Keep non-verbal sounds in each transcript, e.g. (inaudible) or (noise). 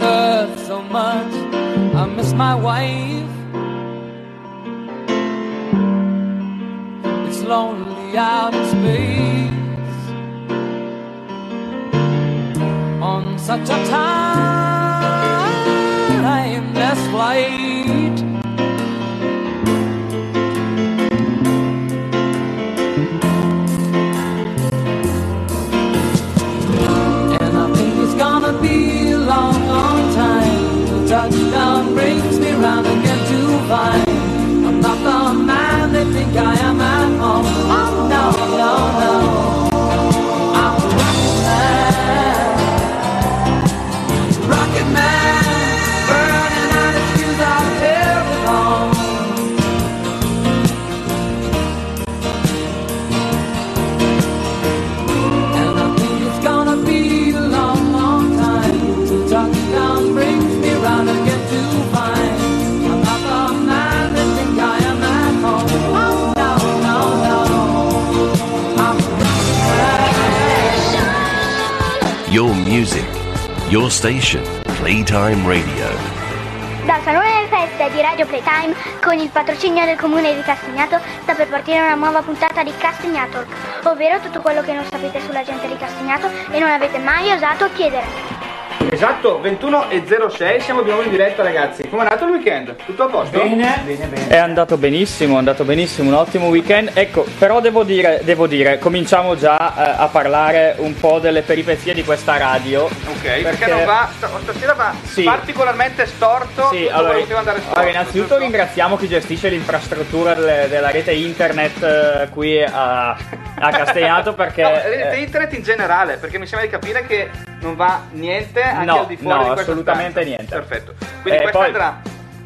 earth so much. I miss my wife. It's lonely out in space on such a timeless flight. Your station, Playtime Radio. Dal Salone delle Feste di Radio Playtime, con il patrocinio del Comune di Castagnato, sta per partire una nuova puntata di Castagnatalk, ovvero tutto quello che non sapete sulla gente di Castagnato e non avete mai osato chiedere. Esatto, 21 e 06, siamo di nuovo in diretta ragazzi. Come è andato il weekend? Tutto a posto? Bene, bene, bene. È andato benissimo, è andato benissimo, un ottimo weekend. Ecco, però devo dire, devo dire cominciamo già eh, a parlare un po' delle peripezie di questa radio. Ok, perché, non va, st- stasera va Sì. particolarmente storto, Sì, allora, storto. allora, innanzitutto giusto? ringraziamo chi gestisce l'infrastruttura delle- della rete internet eh, qui a, a Castagnato (laughs) perché... No, rete eh, internet in generale, perché mi sembra di capire che non va niente anche No, al di fuori no, di questa assolutamente stanza. niente. Perfetto. Quindi Eh, questo poi- andrà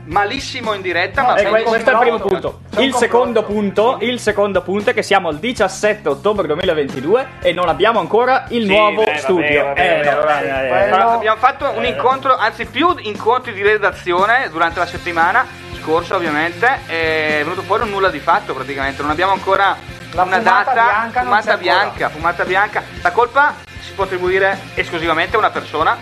malissimo in diretta, ma Eh, questo è il primo punto. Il secondo punto, il secondo punto è che siamo al 17 ottobre 2022 e non abbiamo ancora il Sì, nuovo beh, studio. vabbè, Eh, vabbè, eh, abbiamo fatto un Eh. incontro, anzi più incontri di redazione durante la settimana scorsa ovviamente, è venuto fuori un nulla di fatto praticamente, non abbiamo ancora La una fumata data, bianca fumata bianca, fumata bianca, la colpa si può attribuire esclusivamente a una persona,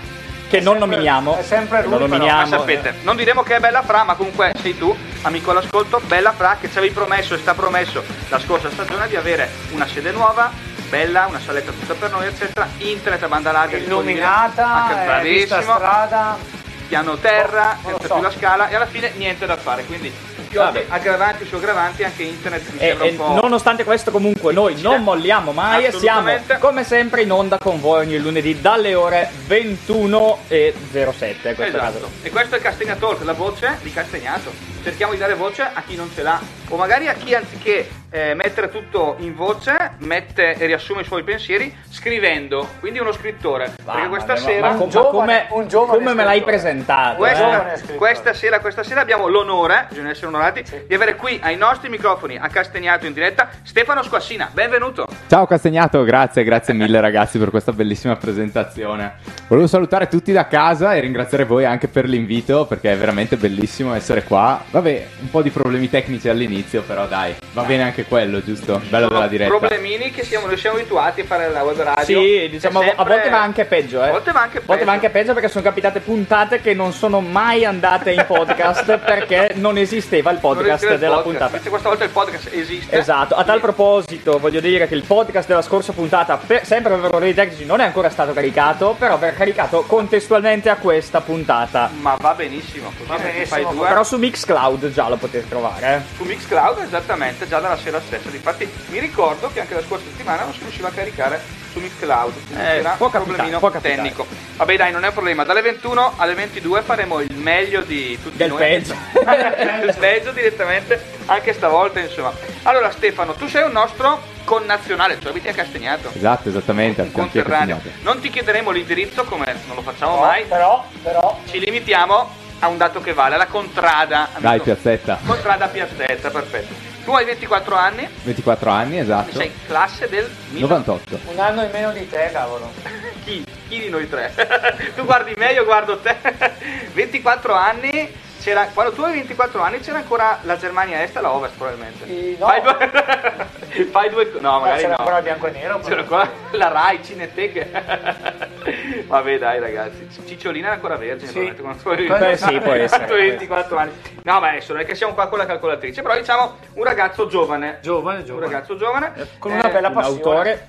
che non sempre- nominiamo. è sempre lui, non però, ma nominiamo. sapete, non diremo che è Bella Fra, ma comunque sei tu, amico all'ascolto, Bella Fra che ci avevi promesso e sta promesso la scorsa stagione di avere una sede nuova, bella, una saletta tutta per noi, eccetera, internet a banda larga anche illuminata, vista bravissimo, strada. Piano terra, lo senza so. più la scala e alla fine niente da fare, quindi Vabbè. aggravanti su aggravanti anche internet mi E, sembra e po'... nonostante questo, comunque, noi non molliamo mai e siamo come sempre in onda con voi ogni lunedì dalle ore 21 e 07. in questo Esatto. caso. E questo è Castagna Talk, la voce di Castagnato. Cerchiamo di dare voce a chi non ce l'ha, o magari a chi anziché eh, mettere tutto in voce, mette e riassume i suoi pensieri scrivendo. Quindi uno scrittore. perché Mamma questa ma- sera. ma, com- Un giovane- come, un giovane come me l'hai presentato? Questa, eh? questa sera, questa sera abbiamo l'onore, bisogna essere onorati, di avere qui ai nostri microfoni a Castagnato in diretta Stefano Squassina. Benvenuto. Ciao Castagnato, grazie, grazie mille ragazzi per questa bellissima presentazione. Volevo salutare tutti da casa e ringraziare voi anche per l'invito perché è veramente bellissimo essere qua. Vabbè, un po' di problemi tecnici all'inizio, però dai, va bene anche quello, giusto? Bello della diretta. Problemini che siamo, noi siamo abituati a fare la web radio. Sì, diciamo, È a sempre- volte va anche peggio, eh. A volte va anche A volte peggio. va anche peggio perché sono capitate puntate che non sono mai andate in podcast (laughs) perché non esisteva il podcast esiste il della podcast. puntata. Invece questa volta il podcast esiste. Esatto, a tal proposito voglio dire che il podcast della scorsa puntata, per- sempre per errori tecnici, non è ancora stato caricato, però verrà caricato contestualmente a questa puntata. Ma va benissimo, così Va benissimo, fai due. Però su Mixcloud già lo potete trovare. eh. Su Mixcloud esattamente, già dalla sera stessa. Difatti mi ricordo che anche la scorsa settimana non si riusciva a caricare su Mixcloud. quindi Eh, era un problemino può capitare. tecnico. Vabbè dai, non è un problema. Dalle 21 alle 22 faremo il meglio di tutti Del noi. peggio. (laughs) il peggio direttamente anche stavolta, insomma. Allora Stefano, tu sei un nostro connazionale, cioè abiti a Castagnato. Esatto, esattamente, Un al di conterraneo. Non ti chiederemo l'indirizzo come non lo facciamo No, mai. Però, però, Ci limitiamo ha un dato che vale, la contrada. Dai, amico. piazzetta. Contrada piazzetta, perfetto. Tu hai 24 anni, 24 anni, esatto. sei classe del 1000 98. Un anno in meno di te, cavolo. (laughs) Chi? Chi di noi tre? (laughs) tu guardi me, io guardo te. (laughs) 24 anni, c'era, quando tu avevi 24 anni c'era ancora la Germania Est e la Ovest probabilmente. Sì, no. Fai due... (laughs) Fai due... No, Ma magari c'era no. ancora il bianco e nero. C'era ancora la Rai, Cineteche. (laughs) Vabbè dai ragazzi, Cicciolina era ancora vergine Sì. quando tu avevi Beh, sì, può essere. tu avevi 24 anni. No, ma adesso non è che siamo qua con la calcolatrice, però diciamo un ragazzo giovane. Giovane, Un giovane. ragazzo giovane. Con una Eh, bella un passione. autore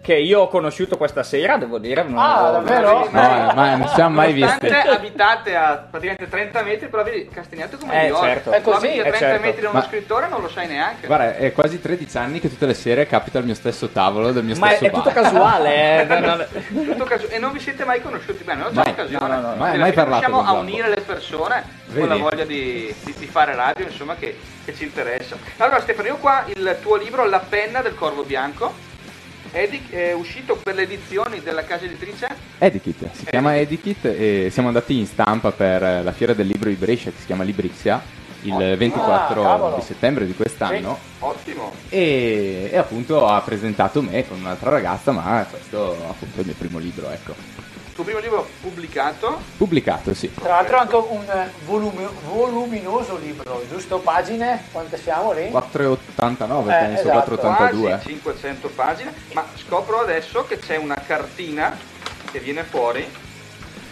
che io ho conosciuto questa sera, devo dire. non Ah, ho- davvero? No, ma non ci siamo mai visti. abitate a praticamente 30 metri, però vedi Castagnato è come Eh, New certo. È così, abiti a eh, 30 certo. metri da uno Ma- scrittore non lo sai neanche. Guarda, è quasi 13 anni che tutte le sere capita al mio stesso tavolo del mio Ma è, stesso è tutto casuale, eh. (laughs) Tutto caso- E non vi siete mai conosciuti bene, non c'è Mai. occasione. No, no, no, mai- mai parlato Riusciamo a unire le persone Vedi? con la voglia di, di- di fare radio, insomma, che, che ci interessa. Allora, Stefano, io qua il tuo libro La penna del corvo bianco è, di- è uscito per le edizioni della casa editrice. Edikit, si chiama Edikit e siamo andati in stampa per eh, la fiera del libro di Brescia che si chiama Librixia il 24 Ah, di settembre di quest'anno. Ottimo. e, e appunto ha presentato me con un'altra ragazza ma questo appunto è il mio primo libro ecco tuo primo libro pubblicato. pubblicato sì Tra l'altro anche un volumi- voluminoso libro, giusto? Pagine? Quante siamo lì? 489 Eh, penso esatto. 482 Quasi 500 pagine, ma scopro adesso che c'è una cartina che viene fuori,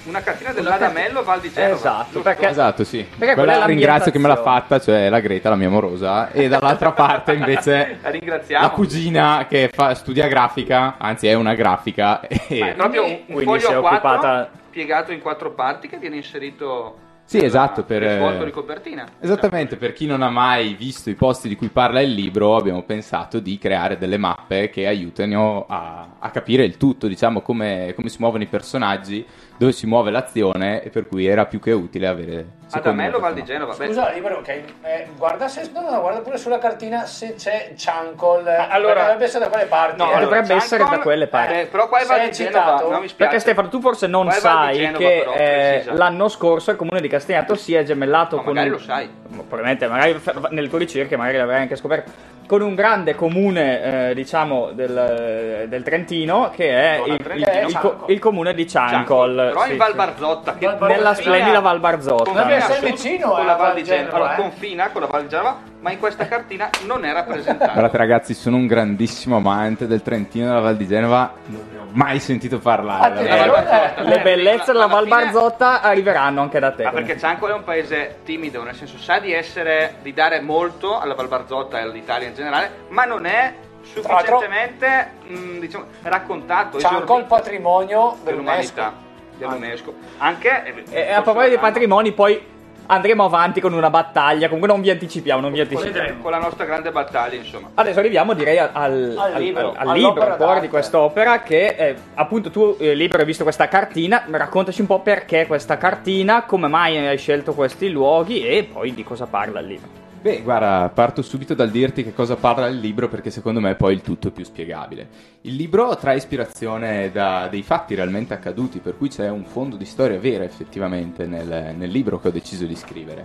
una cartina dell'Adamello Val di Genova. Esatto, perché- Esatto, sì. Perché quella ringrazio che me l'ha fatta, cioè la Greta, la mia amorosa, e dall'altra (laughs) parte invece La ringraziamo. la cugina che fa, studia grafica, anzi è una grafica. E... Ma è proprio un, un Quindi foglio si è a occupata- piegato in quattro parti che viene inserito Sì, esatto, per- svolto di copertina. Esattamente, per chi non ha mai visto i posti di cui parla il libro, abbiamo pensato di creare delle mappe che aiutino a, a capire il tutto, diciamo, come, come si muovono i personaggi, dove si muove l'azione, e per cui era più che utile avere... Adamello Val di Genova. Scusa, libero, ok. Eh, guarda se no, no, guarda pure sulla cartina se c'è Chancol. allora- perché dovrebbe essere da quelle parti. No, eh. dovrebbe essere Ciancon, da quelle parti. eh, però qua è Val di Genova, citato? no, mi spiace. Perché Stefano, tu forse non sai Genova, che però, eh, l'anno scorso il comune di Castagnato si è gemellato Ma con magari un- lo sai. Probabilmente, magari nelle tue ricerche magari l'avrai anche scoperto. Con un grande comune, eh, diciamo, del, del Trentino, che è il, Trentino. il- il il comune di Ciancol. Però sì, in Val sì. Barzotta, che Val. Nella splendida Val. Dovrebbe confina essere su- vicino con la Val di Genova, eh. confina con la Val di Genova, ma in questa cartina non è rappresentato. Guardate ragazzi, sono un grandissimo amante del Trentino e della Val di Genova, non ne ho mai sentito parlare. Ah, Eh. Le bellezze della Val fine- Barzotta arriveranno anche da te. Ma perché Ciancolo è un paese timido, nel senso sa di essere, di dare molto alla Val Barzotto e all'Italia in generale, ma non è sufficientemente mh, diciamo, raccontato, Chancol esordito patrimonio dell'umanità, dell'UNESCO. dell'UNESCO. Anche E, e a proposito di patrimoni, poi andremo avanti con una battaglia. Comunque non vi anticipiamo, non vi anticipiamo. con la nostra grande battaglia, insomma. Adesso arriviamo direi al, al, Al libro, al, libro, di quest'opera che eh, appunto tu eh, libro hai visto questa cartina, raccontaci un po' perché questa cartina, come mai hai scelto questi luoghi e poi di cosa parla il libro. Beh, guarda, parto subito dal dirti che cosa parla il libro perché secondo me poi il tutto è più spiegabile. Il libro trae ispirazione da dei fatti realmente accaduti, per cui c'è un fondo di storia vera effettivamente nel, nel libro che ho deciso di scrivere.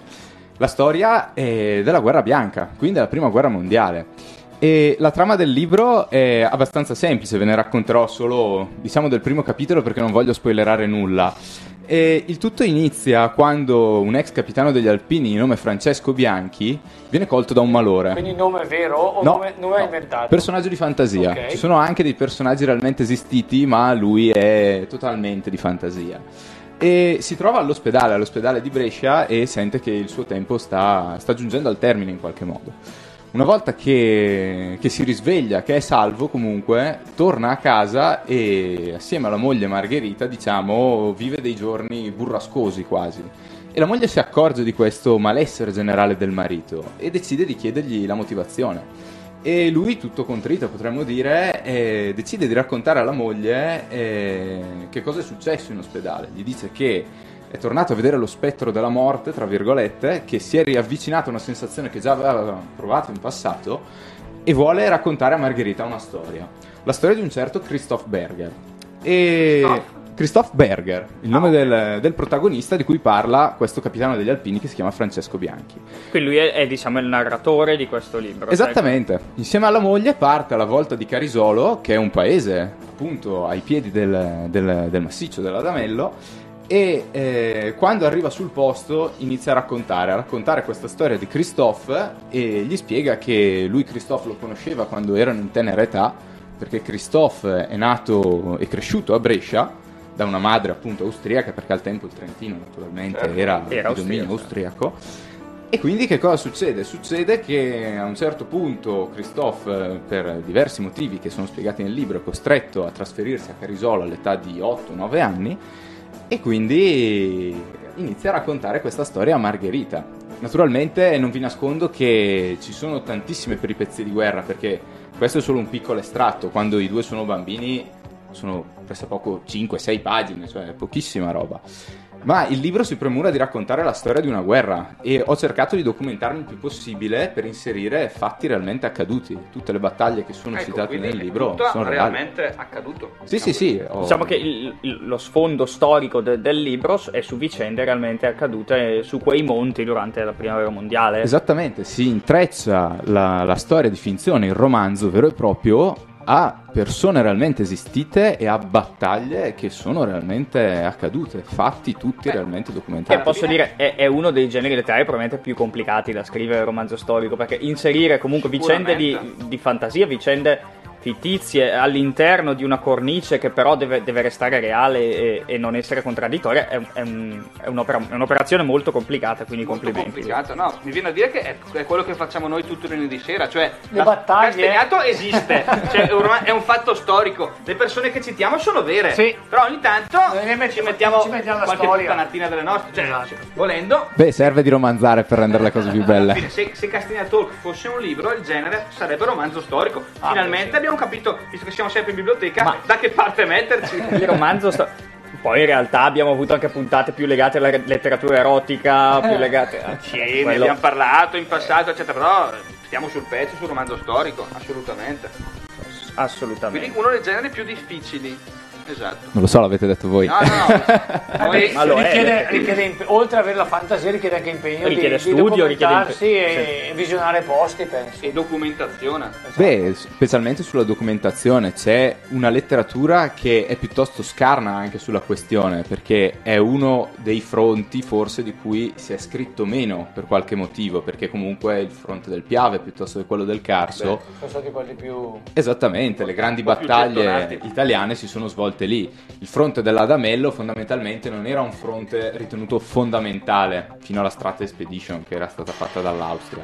La storia è della guerra bianca, quindi della prima guerra mondiale. E la trama del libro è abbastanza semplice, ve ne racconterò solo, diciamo, del primo capitolo perché non voglio spoilerare nulla. E il tutto inizia quando un ex capitano degli Alpini di nome Francesco Bianchi viene colto da un malore. Quindi nome vero o nome, nome no, inventato? Personaggio di fantasia. Ok. Ci sono anche dei personaggi realmente esistiti, ma lui è totalmente di fantasia. E si trova all'ospedale, all'ospedale di Brescia, e sente che il suo tempo sta, sta giungendo al termine in qualche modo. Una volta che, che si risveglia, che è salvo comunque, torna a casa e assieme alla moglie Margherita, diciamo, vive dei giorni burrascosi quasi. E la moglie si accorge di questo malessere generale del marito e decide di chiedergli la motivazione. E lui, tutto contrito potremmo dire, eh, decide di raccontare alla moglie eh, che cosa è successo in ospedale. Gli dice che è tornato a vedere lo spettro della morte, tra virgolette, che si è riavvicinato a una sensazione che già aveva provato in passato e vuole raccontare a Margherita una storia. La storia di un certo Christoph Berger. E Christoph? Christoph Berger, il nome del, del protagonista di cui parla questo capitano degli alpini che si chiama Francesco Bianchi. Quindi lui è, è, diciamo il narratore di questo libro. Esattamente. Insieme alla moglie parte alla volta di Carisolo, che è un paese appunto ai piedi del, del, del massiccio dell'Adamello. E eh, quando arriva sul posto inizia a raccontare, a raccontare questa storia di Christophe e gli spiega che lui Christophe lo conosceva quando erano in tenera età, perché Christophe è nato e cresciuto a Brescia da una madre appunto austriaca, perché al tempo il Trentino naturalmente Certo, era, era di dominio austriaco. E quindi che cosa succede? Succede che a un certo punto Christophe, eh, per diversi motivi che sono spiegati nel libro, è costretto a trasferirsi a Carisolo all'età di 8-9 anni e quindi inizia a raccontare questa storia a Margherita. Naturalmente non vi nascondo che ci sono tantissime peripezie di guerra perché questo è solo un piccolo estratto, quando i due sono bambini sono pressappoco 5-6 pagine, cioè pochissima roba. Ma il libro si premura di raccontare la storia di una guerra e ho cercato di documentarmi il più possibile per inserire fatti realmente accaduti. Tutte le battaglie che sono Ecco, citate nel libro tutto sono reali. realmente accaduto. Sì, sì, sì. ho- Diciamo che il- il- lo sfondo storico de- del libro è su vicende realmente accadute su quei monti durante la prima guerra mondiale. Esattamente, si intreccia la, la storia di finzione, il romanzo vero e proprio, a persone realmente esistite e a battaglie che sono realmente accadute, fatti tutti realmente Che documentati. posso dire è, è uno dei generi letterari probabilmente più complicati da scrivere il romanzo storico perché inserire comunque vicende di, di fantasia, vicende fittizie all'interno di una cornice che però deve, deve restare reale e, e non essere contraddittoria è, è un- è un'opera- è un'operazione molto complicata, quindi Molto complimenti. complicato, no, mi viene a dire che è, è quello che facciamo noi tutti i lunedì di sera, cioè Le la- battaglie. Castagnato esiste, (laughs) cioè, è un fatto storico, le persone che citiamo sono vere, Sì. però ogni tanto Noi ci mettiamo, ci mettiamo la qualche storia. puttanatina delle nostre, cioè, Esatto. volendo, Beh, serve di romanzare per rendere le cose più belle. se, se Castagna Talk fosse un libro, il genere sarebbe romanzo storico. Ah, Finalmente sì. abbiamo capito, visto che siamo sempre in biblioteca, Ma- da che parte metterci. (laughs) Il romanzo sto- Poi in realtà abbiamo avuto anche puntate più legate alla letteratura erotica, più legate a Sì, ne quello- abbiamo parlato in passato, eccetera, però stiamo sul pezzo, sul romanzo storico, assolutamente. Assolutamente. Quindi uno dei generi più difficili. Esatto. Non lo so, l'avete detto voi. No, no, no. (laughs) Lo è, richiede, richiede imp- oltre ad avere la fantasia richiede anche impegno Richiede di, studio, di richiede imp- documentarsi e visionare posti penso e documentazione. Beh, specialmente sulla documentazione c'è una letteratura che è piuttosto scarna anche sulla questione, perché è uno dei fronti forse di cui si è scritto meno per qualche motivo, perché comunque il fronte del Piave piuttosto che quello del Carso. sono stati quelli più Esattamente, le grandi battaglie italiane si sono svolte lì. Il fronte dell'Adamello fondamentalmente non era un fronte ritenuto fondamentale fino alla Strat Expedition che era stata fatta dall'Austria.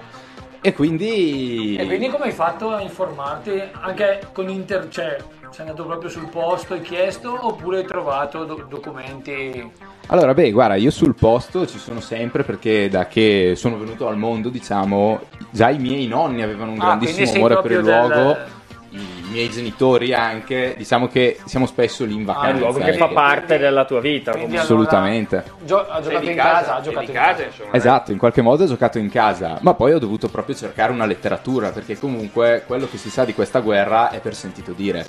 E quindi... e quindi come hai fatto a informarti anche con inter cioè sei andato proprio sul posto hai chiesto oppure hai trovato do- documenti Allora, beh, guarda, io sul posto ci sono sempre perché da che sono venuto al mondo, diciamo, già i miei nonni avevano un Ah, grandissimo amore per il del- luogo, i miei genitori anche, diciamo che siamo spesso lì in È vacanza. un luogo che ecco. fa parte della tua vita. Quindi. Assolutamente. Gio- ha giocato in casa, ha giocato in casa, casa insomma. Esatto, in qualche modo ho giocato in casa, ma poi ho dovuto proprio cercare una letteratura, perché comunque quello che si sa di questa guerra è per sentito dire.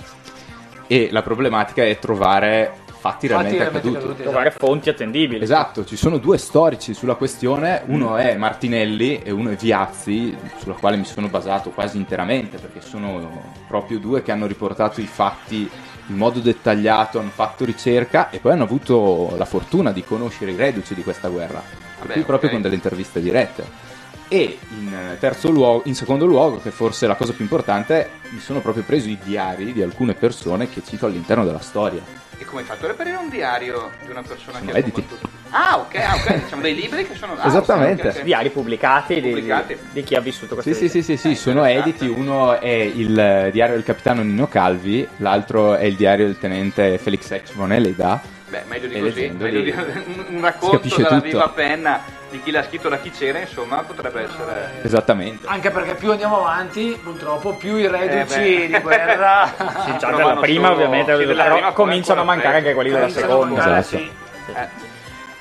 E la problematica è trovare fatti realmente realmente accaduti. accaduti. Trovare fonti attendibili. Esatto, ci sono due storici sulla questione, uno è Martinelli e uno è Viazzi, sulla quale mi sono basato quasi interamente, perché sono proprio due che hanno riportato i fatti in modo dettagliato, hanno fatto ricerca e poi hanno avuto la fortuna di conoscere i reduci di questa guerra, Vabbè, cui proprio ok. con delle interviste dirette. E in, eh, terzo luogo, in secondo luogo, che forse è la cosa più importante, mi sono proprio preso i diari di alcune persone che cito all'interno della storia. E come hai fatto a reperire un diario di una persona Sono che editi. Ah, ok, ah, ok, diciamo dei libri che sono ah, Esattamente. ok, ok, ok. Diari pubblicati, di- Pubblicati. Di, di chi ha vissuto questa Sì, sì, sì, sì, sì, sono interessante. editi. Uno è il eh, diario del capitano Nino Calvi, l'altro è il diario del tenente Felix Exmon e Leda. Beh, meglio di E così, meglio di (laughs) un, racconto dalla tutto. viva penna di chi l'ha scritto da chi c'era, insomma, potrebbe essere... Esattamente. anche perché più andiamo avanti purtroppo più i Eh, reduci beh. di guerra (laughs) Sì, già della prima solo- ovviamente, sì, della però prima, cominciano a mancare anche quelli della seconda. mancare, Esatto. sì. Eh,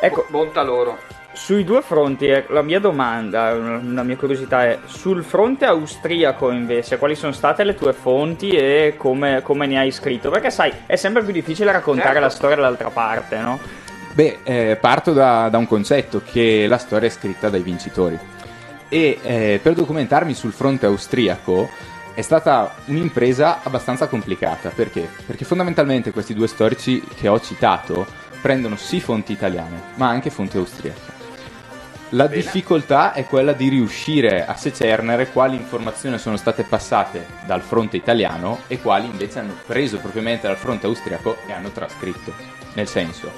Ecco, bontà loro. Sui due fronti, eh, la mia domanda, la mia curiosità è, sul fronte austriaco invece, quali sono state le tue fonti e come, come ne hai scritto? Perché sai, è sempre più difficile raccontare Certo. la storia dall'altra parte, no? Beh, eh, parto da, da un concetto che la storia è scritta dai vincitori e eh, per documentarmi sul fronte austriaco è stata un'impresa abbastanza complicata. Perché? Perché fondamentalmente questi due storici che ho citato prendono sì fonti italiane, ma anche fonti austriache. La Bene. difficoltà è quella di riuscire a secernere quali informazioni sono state passate dal fronte italiano e quali invece hanno preso propriamente dal fronte austriaco e hanno trascritto. Nel senso,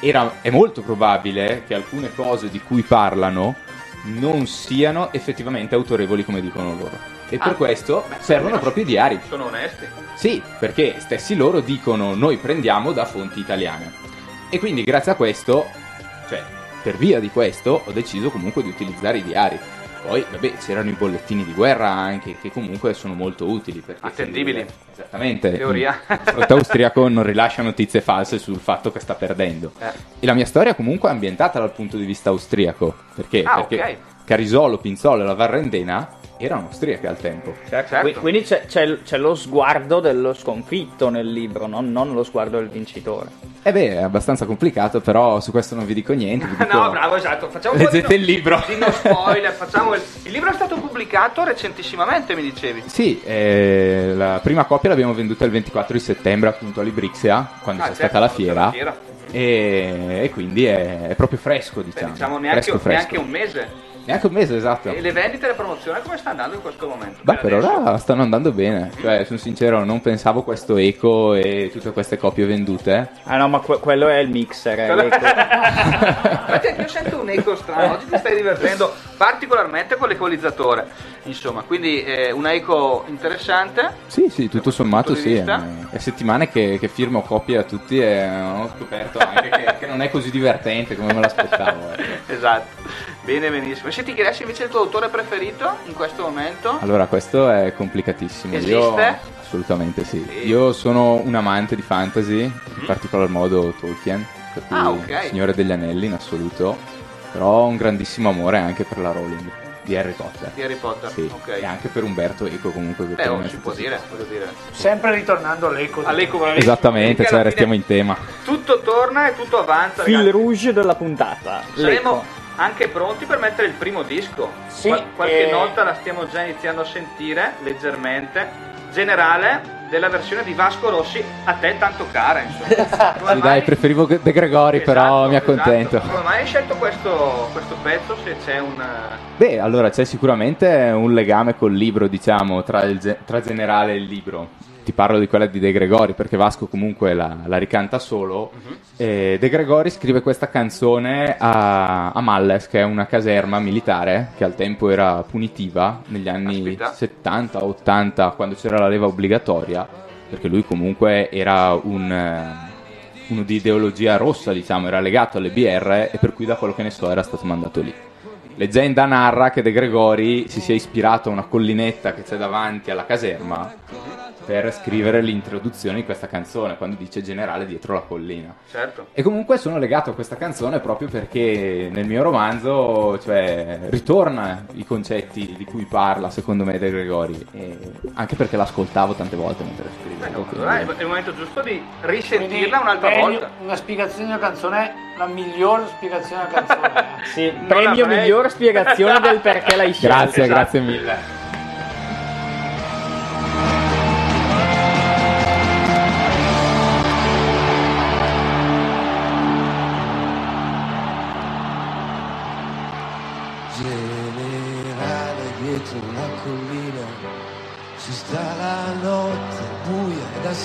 era- è molto probabile che alcune cose di cui parlano non siano effettivamente autorevoli come dicono loro. E Ah, per questo beh, servono proprio i diari. Sono onesti. Sì, perché stessi loro dicono noi prendiamo da fonti italiane. E quindi grazie a questo, cioè per via di questo, ho deciso comunque di utilizzare i diari. Poi, vabbè, c'erano i bollettini di guerra anche, che comunque sono molto utili. Attendibili. Esattamente. Teoria. Il fronte austriaco non rilascia notizie false sul fatto che sta perdendo. Eh. E la mia storia comunque è ambientata dal punto di vista austriaco. Perché? Ah, perché ok. Carisolo, Pinzolo e la Varrendena erano austriache al tempo. Certo, qui- Quindi c'è, c'è- c'è lo sguardo dello sconfitto nel libro, non, non lo sguardo del vincitore. E beh, è abbastanza complicato, però su questo non vi dico niente. vi (laughs) dico- No, bravo, esatto. Facciamo un po' Leggete il libro. Di no spoiler, (laughs) facciamo il... il libro è stato pubblicato recentissimamente, mi dicevi. Sì, eh, la prima copia l'abbiamo venduta il 24 di settembre appunto a Librixia, quando Ah, c'è certo, stata la fiera. la fiera. E, e quindi è, è proprio fresco, Beh, diciamo. diciamo neanche, fresco, fresco. neanche un mese. Neanche un mese, esatto. E le vendite e la promozione come sta andando in questo momento? Beh, Per ora stanno andando bene. Cioè, sono sincero, non pensavo questo eco e tutte queste copie vendute. Ah no, ma que- quello è il mixer. eh, l'eco. (laughs) Infatti io sento un eco strano, oggi ti stai divertendo particolarmente con l'equalizzatore. Insomma, quindi eh, una eco interessante. Sì, sì, tutto sommato sì. È, è settimane che, che firmo copie a tutti e ho scoperto anche che, che non è così divertente come me l'aspettavo. eh. (laughs) Esatto. Bene, benissimo. Se ti chiedessi invece il tuo autore preferito in questo momento? Allora, questo è complicatissimo. Io, Esiste? assolutamente sì. Sì. Io sono un amante di fantasy, in particolar modo Tolkien, per cui Ah, ok. Signore degli Anelli in assoluto, però ho un grandissimo amore anche per la Rowling di Harry Potter. Di Harry Potter. Sì, Ok. e anche per Umberto Eco comunque. che Beh, per oh, si può dire, voglio dire. Sempre ritornando all'eco. All'eco, bravissimo. Esattamente, cioè restiamo in tema. Tutto torna e tutto avanza. Fil rouge della puntata. Saremo l'eco. Anche pronti per mettere il primo disco. Sì, Qual- qualche eh. nota la stiamo già iniziando a sentire leggermente. Generale della versione di Vasco Rossi, a te tanto cara. Insomma. (laughs) Come Sì, mai- dai, preferivo De Gregori, però Esatto, mi accontento. esatto. Come mai hai scelto questo, questo pezzo? Se c'è un. eh, Beh, allora c'è sicuramente un legame col libro, diciamo, tra, il ge- tra generale e il libro. Ti parlo di quella di De Gregori perché Vasco comunque la, la ricanta solo. E De Gregori scrive questa canzone a, a Malles, che è una caserma militare che al tempo era punitiva negli anni Aspetta. 70-80, quando c'era la leva obbligatoria, perché lui comunque era un. eh, uno di ideologia rossa, diciamo, era legato alle BR e per cui da quello che ne so era stato mandato lì. Leggenda narra che De Gregori si sia ispirato a una collinetta che c'è davanti alla caserma per scrivere l'introduzione di questa canzone, quando dice generale dietro la collina. Certo. E comunque sono legato a questa canzone proprio perché nel mio romanzo, cioè, ritorna i concetti di cui parla, secondo me, De Gregori, e anche perché l'ascoltavo tante volte mentre Beh, scrivevo. no, quindi- allora è il momento giusto di Quindi, risentirla un'altra premio- volta. Una spiegazione di una canzone, la miglior spiegazione una canzone. Sì, Non premio miglior spiegazione del perché l'hai (laughs) scelto. Grazie, Esatto. grazie mille.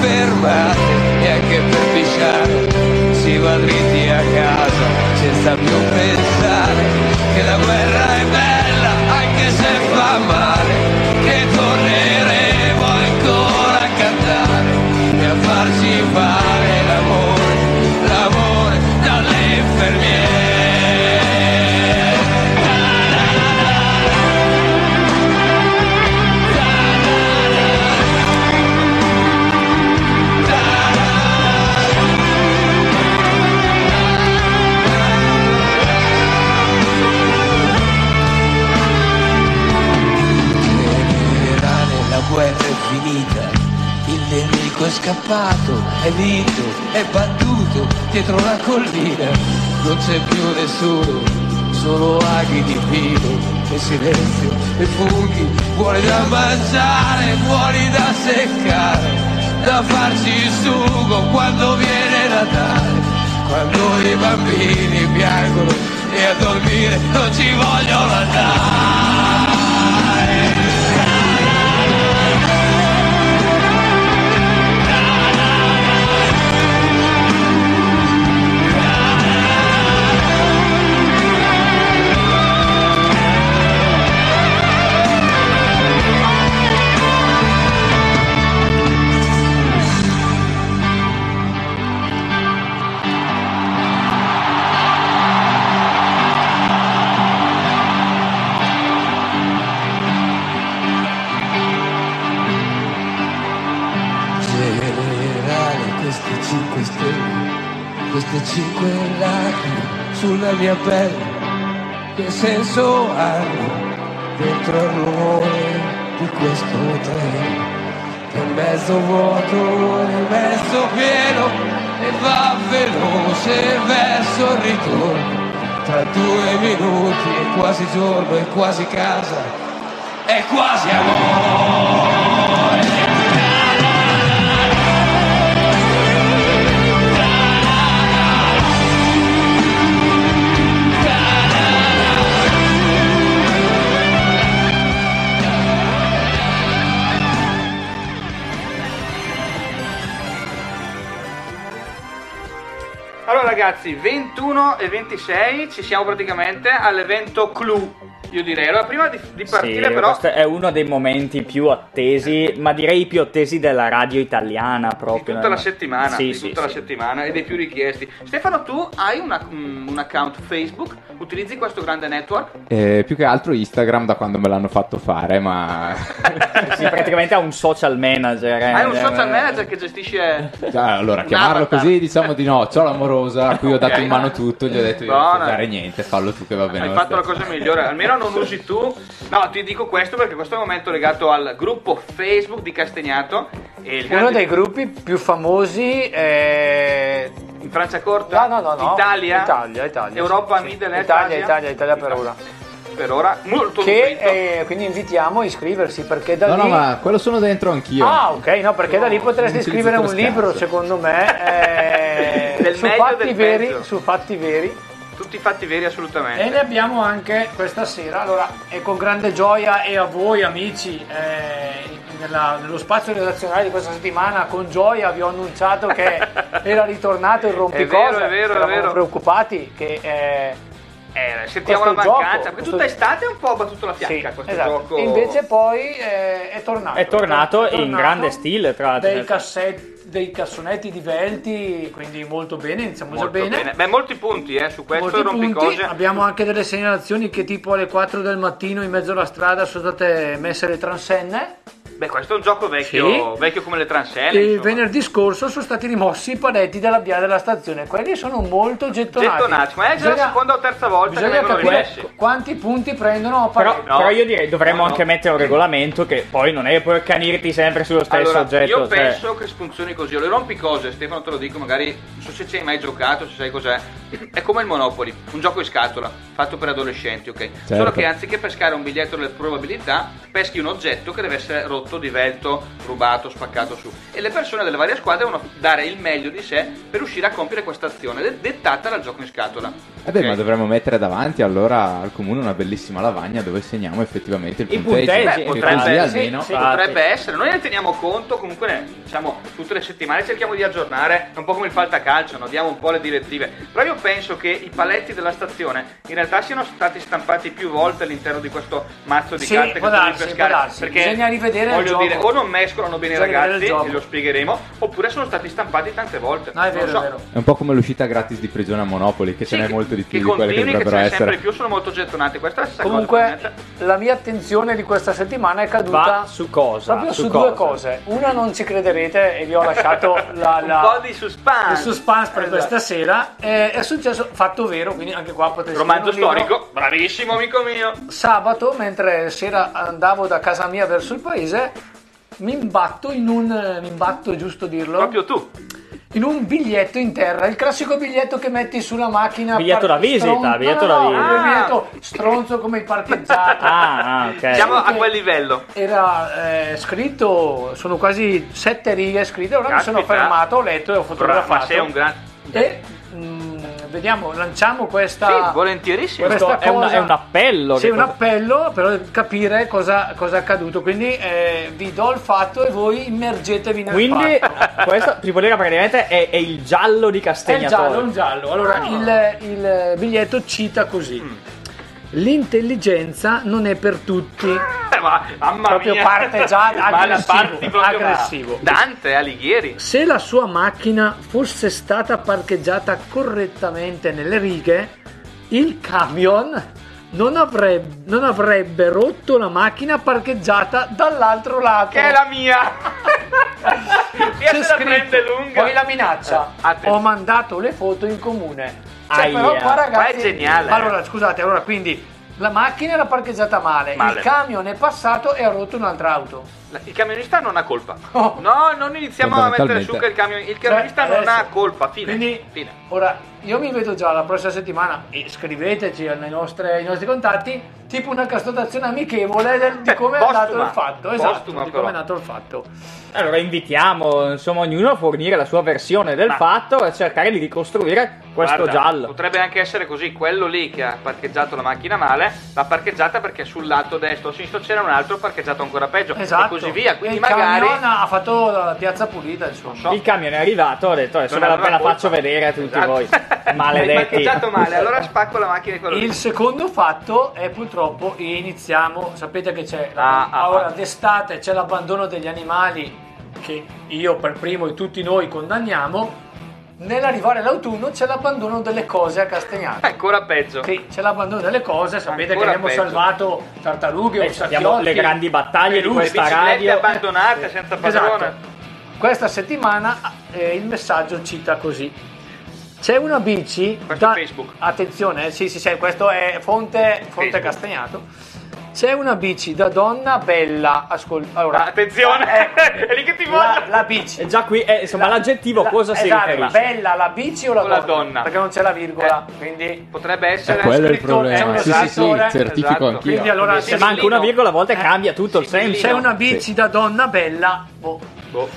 fermate neanche per pisciare, si va dritti a casa. Senza più pensare che la guerra è bella nemico è scappato, è vinto, è battuto dietro la collina, non c'è più nessuno, solo aghi di pino e silenzio e funghi, buoni da mangiare, buoni da seccare, da farci il sugo quando viene Natale, quando i bambini piangono e a dormire non ci vogliono andare. Pelle, che senso hanno dentro il rumore di questo treno? Che è mezzo vuoto e mezzo pieno e va veloce verso il ritorno. Tra due minuti è quasi giorno, è quasi casa, è quasi amore. Ragazzi, 21 e 26 ci siamo praticamente all'evento Clue, io direi. Allora prima di, di partire Sì, però... questo è uno dei momenti più attesi, ma direi i più attesi della radio italiana Di proprio. tutta la settimana, Sì, di sì, tutta la settimana e dei più richiesti. Stefano, tu hai una- mm, un account Facebook? Utilizzi questo grande network? Eh, più che altro Instagram da quando me l'hanno fatto fare, ma (laughs) Sì, praticamente ha un social manager. eh. Hai un social manager che gestisce... Già, allora chiamarlo Un'avatar. così diciamo di no. C'ho l'amorosa a cui ho dato in mano tutto, gli ho detto io non fare niente, fallo tu che va bene. Hai fatto la cosa migliore, almeno non usi tu. No, ti dico questo perché questo è un momento legato al gruppo Facebook di Castagnato. E il Uno grande- dei gruppi più famosi è... in Francia Corta, No, no, no, no. Italia, Italia, Italia, Europa, sì. Middle East, Italia, Asia. Italia, Italia per ora. Per ora, molto Che eh, quindi invitiamo a iscriversi perché da No, lì... no, ma quello sono dentro anch'io. Ah, ok, no, perché da lì potresti scrivere un per libro, secondo me, eh, Del su, fatti del veri, su fatti veri. Tutti fatti veri assolutamente. E ne abbiamo anche questa sera. Allora, è con grande gioia e a voi, amici, eh, nella- nello spazio redazionale di questa settimana, con gioia vi ho annunciato che (laughs) era ritornato il rompicose. È vero, è vero, è vero. preoccupati che. eh, Eh, sentiamo la mancanza, gioco, perché tutta estate è un po' battuto la fiacca sì, questo esatto. gioco. Invece poi eh, è tornato. È tornato È in grande stile, tra l'altro. Dei, cassetti, dei cassonetti divelti, quindi molto bene, iniziamo già Molto bene. bene. Beh, molti punti eh, su questo Molti punti. rompicose. Abbiamo anche delle segnalazioni che tipo alle 4 del mattino in mezzo alla strada sono state messe le transenne. Beh, questo è un gioco vecchio, Sì. vecchio come le transenne. E insomma. venerdì scorso sono stati rimossi i paletti della via della stazione. Quelli sono molto gettonati. Gettonati, ma è già la seconda o terza volta che Bisogna vengono capire rimessi. quanti punti prendono a Però. No. però io direi dovremmo No, no. anche mettere un regolamento che poi non è che puoi accanirti sempre sullo stesso Allora, oggetto. io cioè- penso che funzioni così. Le rompicose, Stefano te lo dico, magari non so se ci hai mai giocato, se sai cos'è. È come il Monopoli, un gioco in scatola, fatto per adolescenti, ok? Solo che anziché pescare un biglietto delle probabilità, peschi un oggetto che deve essere rotto rotto, divelto, rubato, spaccato su. E le persone delle varie squadre devono dare il meglio di sé per riuscire a compiere questa azione de- dettata dal gioco in scatola. Eh beh, Ok? ma dovremmo mettere davanti allora al comune una bellissima lavagna dove segniamo effettivamente il I punteggio. punteggi, Beh, Che potrebbe, così sì, almeno. sì, potrebbe essere, noi ne teniamo conto, comunque ne- diciamo, tutte le settimane cerchiamo di aggiornare, è un po' come il faltacalcio, no? diamo un po' le direttive, però io penso che i paletti della stazione in realtà siano stati stampati più volte all'interno di questo mazzo di Sì, carte che darsi, darsi. perché Bisogna rivedere il voglio dire, o non mescolano bene i ragazzi, e lo spiegheremo, oppure sono stati stampati tante volte. No, è vero, so. è vero. È un po' come l'uscita gratis di prigione a Monopoli, che Sì, ce n'è che- molto di più che di quelle che che dovrebbero ce n'è sempre essere. più, sono molto gettonati. Questa è la stessa cosa, Comunque, probabilmente. la mia attenzione di questa settimana è caduta Va su cosa? proprio su, Su due cosa? cose. Una, non ci crederete, e vi ho lasciato (laughs) la, la- Un po' di suspense. il suspense per Esatto. questa sera. Eh, è successo fatto vero, quindi anche qua potete Romanzo storico, bravissimo amico mio. Sabato, mentre sera andavo da casa mia verso il paese, mi imbatto in un. mi imbatto, è giusto dirlo? Proprio tu. in un biglietto in terra, il classico biglietto che metti sulla macchina. Biglietto par- da visita, stron- biglietto no, da no, visita. no, un biglietto stronzo come il parcheggiato. (laughs) Ah, ah, ok. Siamo a quel livello. Era eh, scritto, sono quasi sette righe scritte, allora mi sono Caspita. fermato, ho letto e ho Ma fotografato. sei un gran... E vediamo, lanciamo questa. Sì, volentierissimo. Questa Questo è, un- cosa- è un appello. Sì, un appello per capire cosa, cosa è accaduto. Quindi eh, vi do il fatto e voi immergetevi nel Quindi, fatto. (laughs) questo dire praticamente è, è il giallo di È il giallo, un giallo. Allora, il, il biglietto cita così. Mm. L'intelligenza non è per tutti. Eh, ma, mamma Proprio mia. parte già (laughs) aggressivo, aggressivo. da Dante Alighieri. Se la sua macchina fosse stata parcheggiata correttamente nelle righe, il camion non avrebbe, non avrebbe rotto la macchina parcheggiata dall'altro lato. Che è la mia. (laughs) C'è se la prende lunga. Poi la minaccia. Eh. Ho mandato le foto in comune. Cioè, Aia. però qua ragazzi. Qua è geniale. Allora, scusate, allora quindi la macchina era parcheggiata male, Male. il camion è passato e ha rotto un'altra auto. Il camionista non ha colpa. Oh. No, non iniziamo a mettere su che il, camion- il camionista Cioè, non ha adesso- colpa. Fine. Quindi, Fine. ora, io mi vedo già la prossima settimana e scriveteci nei nostri, ai nostri contatti tipo una castotazione amichevole del- di come è andato il fatto. Esatto, Postuma, di però. come è nato il fatto. Allora invitiamo insomma ognuno a fornire la sua versione del Ma- fatto e cercare di ricostruire questo Guarda, giallo. Potrebbe anche essere così, quello lì che ha parcheggiato la macchina male, l'ha parcheggiata perché sul lato destro o sinistro c'era un altro parcheggiato ancora peggio. Esatto. E così via. Quindi E il magari. camion ha fatto la piazza pulita, insomma. so. Il camion è arrivato, ho detto adesso ve la, la faccio vedere a tutti Esatto. voi. (laughs) Maledetti. parcheggiato male, allora spacco la macchina di quello lì. Il secondo fatto è purtroppo iniziamo, sapete che c'è Ah, ah, ora ah. d'estate c'è l'abbandono degli animali che io per primo e tutti noi condanniamo. Nell'arrivare l'autunno c'è l'abbandono delle cose a Castagnato. Ancora peggio. Sì, c'è l'abbandono delle cose, sapete Ancora che abbiamo peggio. salvato tartarughe, Eh, sappiamo orsacchiotti, le grandi battaglie di questa radio. abbandonate senza padrone. Esatto. Questa settimana eh, il messaggio cita così. C'è una bici. Questo è Facebook. Attenzione, eh, sì, sì, sì, questo è fonte, fonte Facebook. C'è una bici da donna bella. Ascolta, allora, Attenzione, eh, (laughs) è lì che ti la, voglio. la bici. E già qui, eh, insomma, La- l'aggettivo la- cosa si esatto, riferisce? Bella la bici o la, O la donna? donna. Perché non c'è la virgola, Eh. quindi Potrebbe È essere quello il scritto- problema. è Sì, sì, sì, certifico Esatto. anch'io. Quindi allora Se manca una virgola a volte Eh. cambia tutto il senso. c'è una bici Sì. da donna bella. boh, Boh.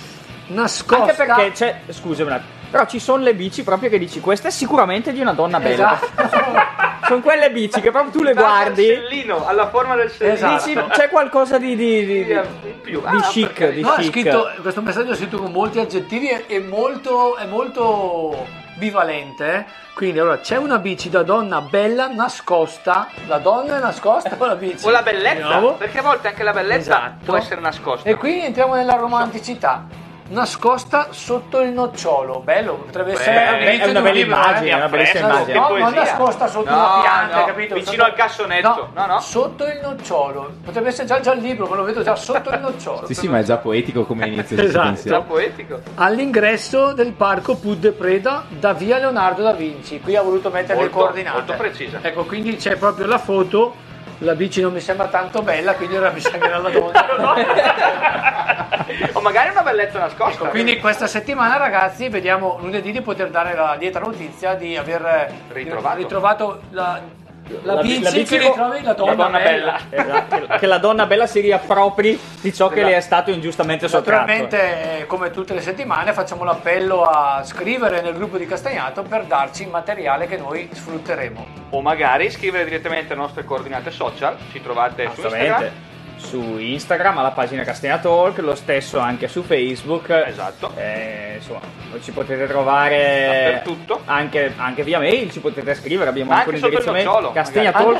nascosta. Anche perché c'è, scusa un attimo, però ci sono le bici proprio che dici questa è sicuramente di una donna bella. Esatto. Sono quelle bici che proprio tu le guardi, il sellino, alla forma del sellino. Esatto. dici c'è qualcosa di, di, di, di- di Ah, chic, perché- di No, chic. scritto, questo messaggio è scritto con molti aggettivi e è molto, è molto bivalente. Quindi allora c'è una bici da donna bella nascosta. La donna è nascosta o la bici? O la bellezza, perché a volte anche la bellezza Esatto. può essere nascosta. E qui entriamo nella romanticità. Nascosta sotto il nocciolo. Bello, potrebbe essere Beh, è una bella libro, immagine, eh. una bellissima No, immagine. No, non nascosta sotto No, una pianta, no, capito? vicino Sotto- al cassonetto. No, no. Sotto il nocciolo. Potrebbe essere già, già il libro, me lo vedo già sotto il nocciolo. Sì, sì, ma è già poetico come inizio. Esatto. È poetico. all'ingresso del parco Pud de Preda da via Leonardo da Vinci. Qui ha voluto mettere Molto- le coordinate. molto precisa. Ecco, quindi c'è proprio la foto. La bici non mi sembra tanto bella, quindi ora bisogna che la donna. (laughs) o magari una bellezza nascosta. Ecco, quindi questa settimana, ragazzi, vediamo lunedì di poter dare la lieta notizia di aver Ritrovato. ritrovato la, La bici che ritrovi la donna, donna bella. bella. (laughs) Eh, che, la donna bella si riappropri di ciò che le è stato ingiustamente sottratto. Naturalmente, come tutte le settimane, facciamo l'appello a scrivere nel gruppo di Castagnato per darci materiale che noi sfrutteremo. O magari scrivere direttamente alle nostre coordinate social, ci trovate su Instagram. Su Instagram alla pagina Castagna Talk, lo stesso anche su Facebook. Esatto. Eh, insomma, ci potete trovare Dappertutto. Anche, anche via mail, ci potete scrivere. Abbiamo anche un anche indirizzo mail. magari. Talk, Anche,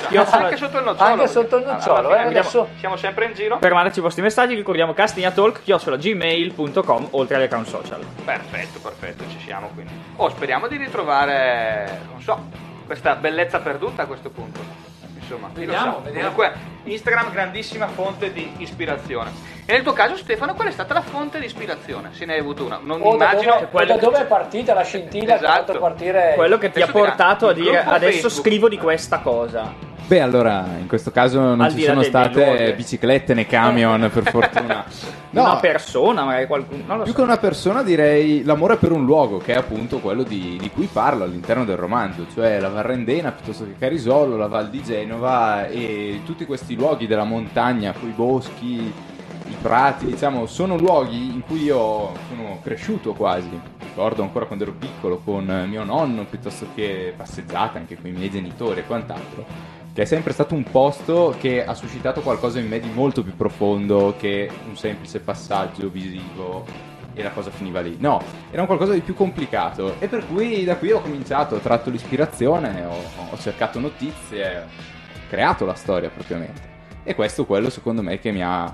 chiocciola- anche sotto il nocciolo. Anche sotto il nocciolo, fine eh, adesso- Siamo sempre in giro. Per mandarci i vostri messaggi ricordiamo castagnatalk.gmail.com oltre alle account social. Perfetto, perfetto, ci siamo quindi. Oh, speriamo di ritrovare, non so, questa bellezza perduta a questo punto. Insomma, Vediamo, vediamo. Comunque, Instagram grandissima fonte di ispirazione. E nel tuo caso, Stefano, qual è stata la fonte di ispirazione? Se ne hai avuto una. Non O da, immagino dove, o da dove è partita la scintilla ha Esatto. partire Quello che ti ha Adesso dirà, portato a dire adesso Facebook." scrivo di questa cosa. Beh, allora, in questo caso non Al ci sono state luoghi. biciclette né camion, per fortuna. (laughs) Una persona, magari qualcuno. Non lo Più so. che una persona direi l'amore per un luogo, che è appunto quello di, di cui parlo all'interno del romanzo, cioè la Varrendena piuttosto che Carisolo, la Val di Genova e tutti questi luoghi della montagna, quei boschi, i prati, diciamo, sono luoghi in cui io sono cresciuto quasi. Ricordo ancora quando ero piccolo con mio nonno, piuttosto che passeggiate anche con i miei genitori e quant'altro che è sempre stato un posto che ha suscitato qualcosa in me di molto più profondo che un semplice passaggio visivo e la cosa finiva lì. No, era un qualcosa di più complicato e per cui da qui ho cominciato, ho tratto l'ispirazione, ho, ho cercato notizie, ho creato la storia propriamente. E questo è quello secondo me che mi ha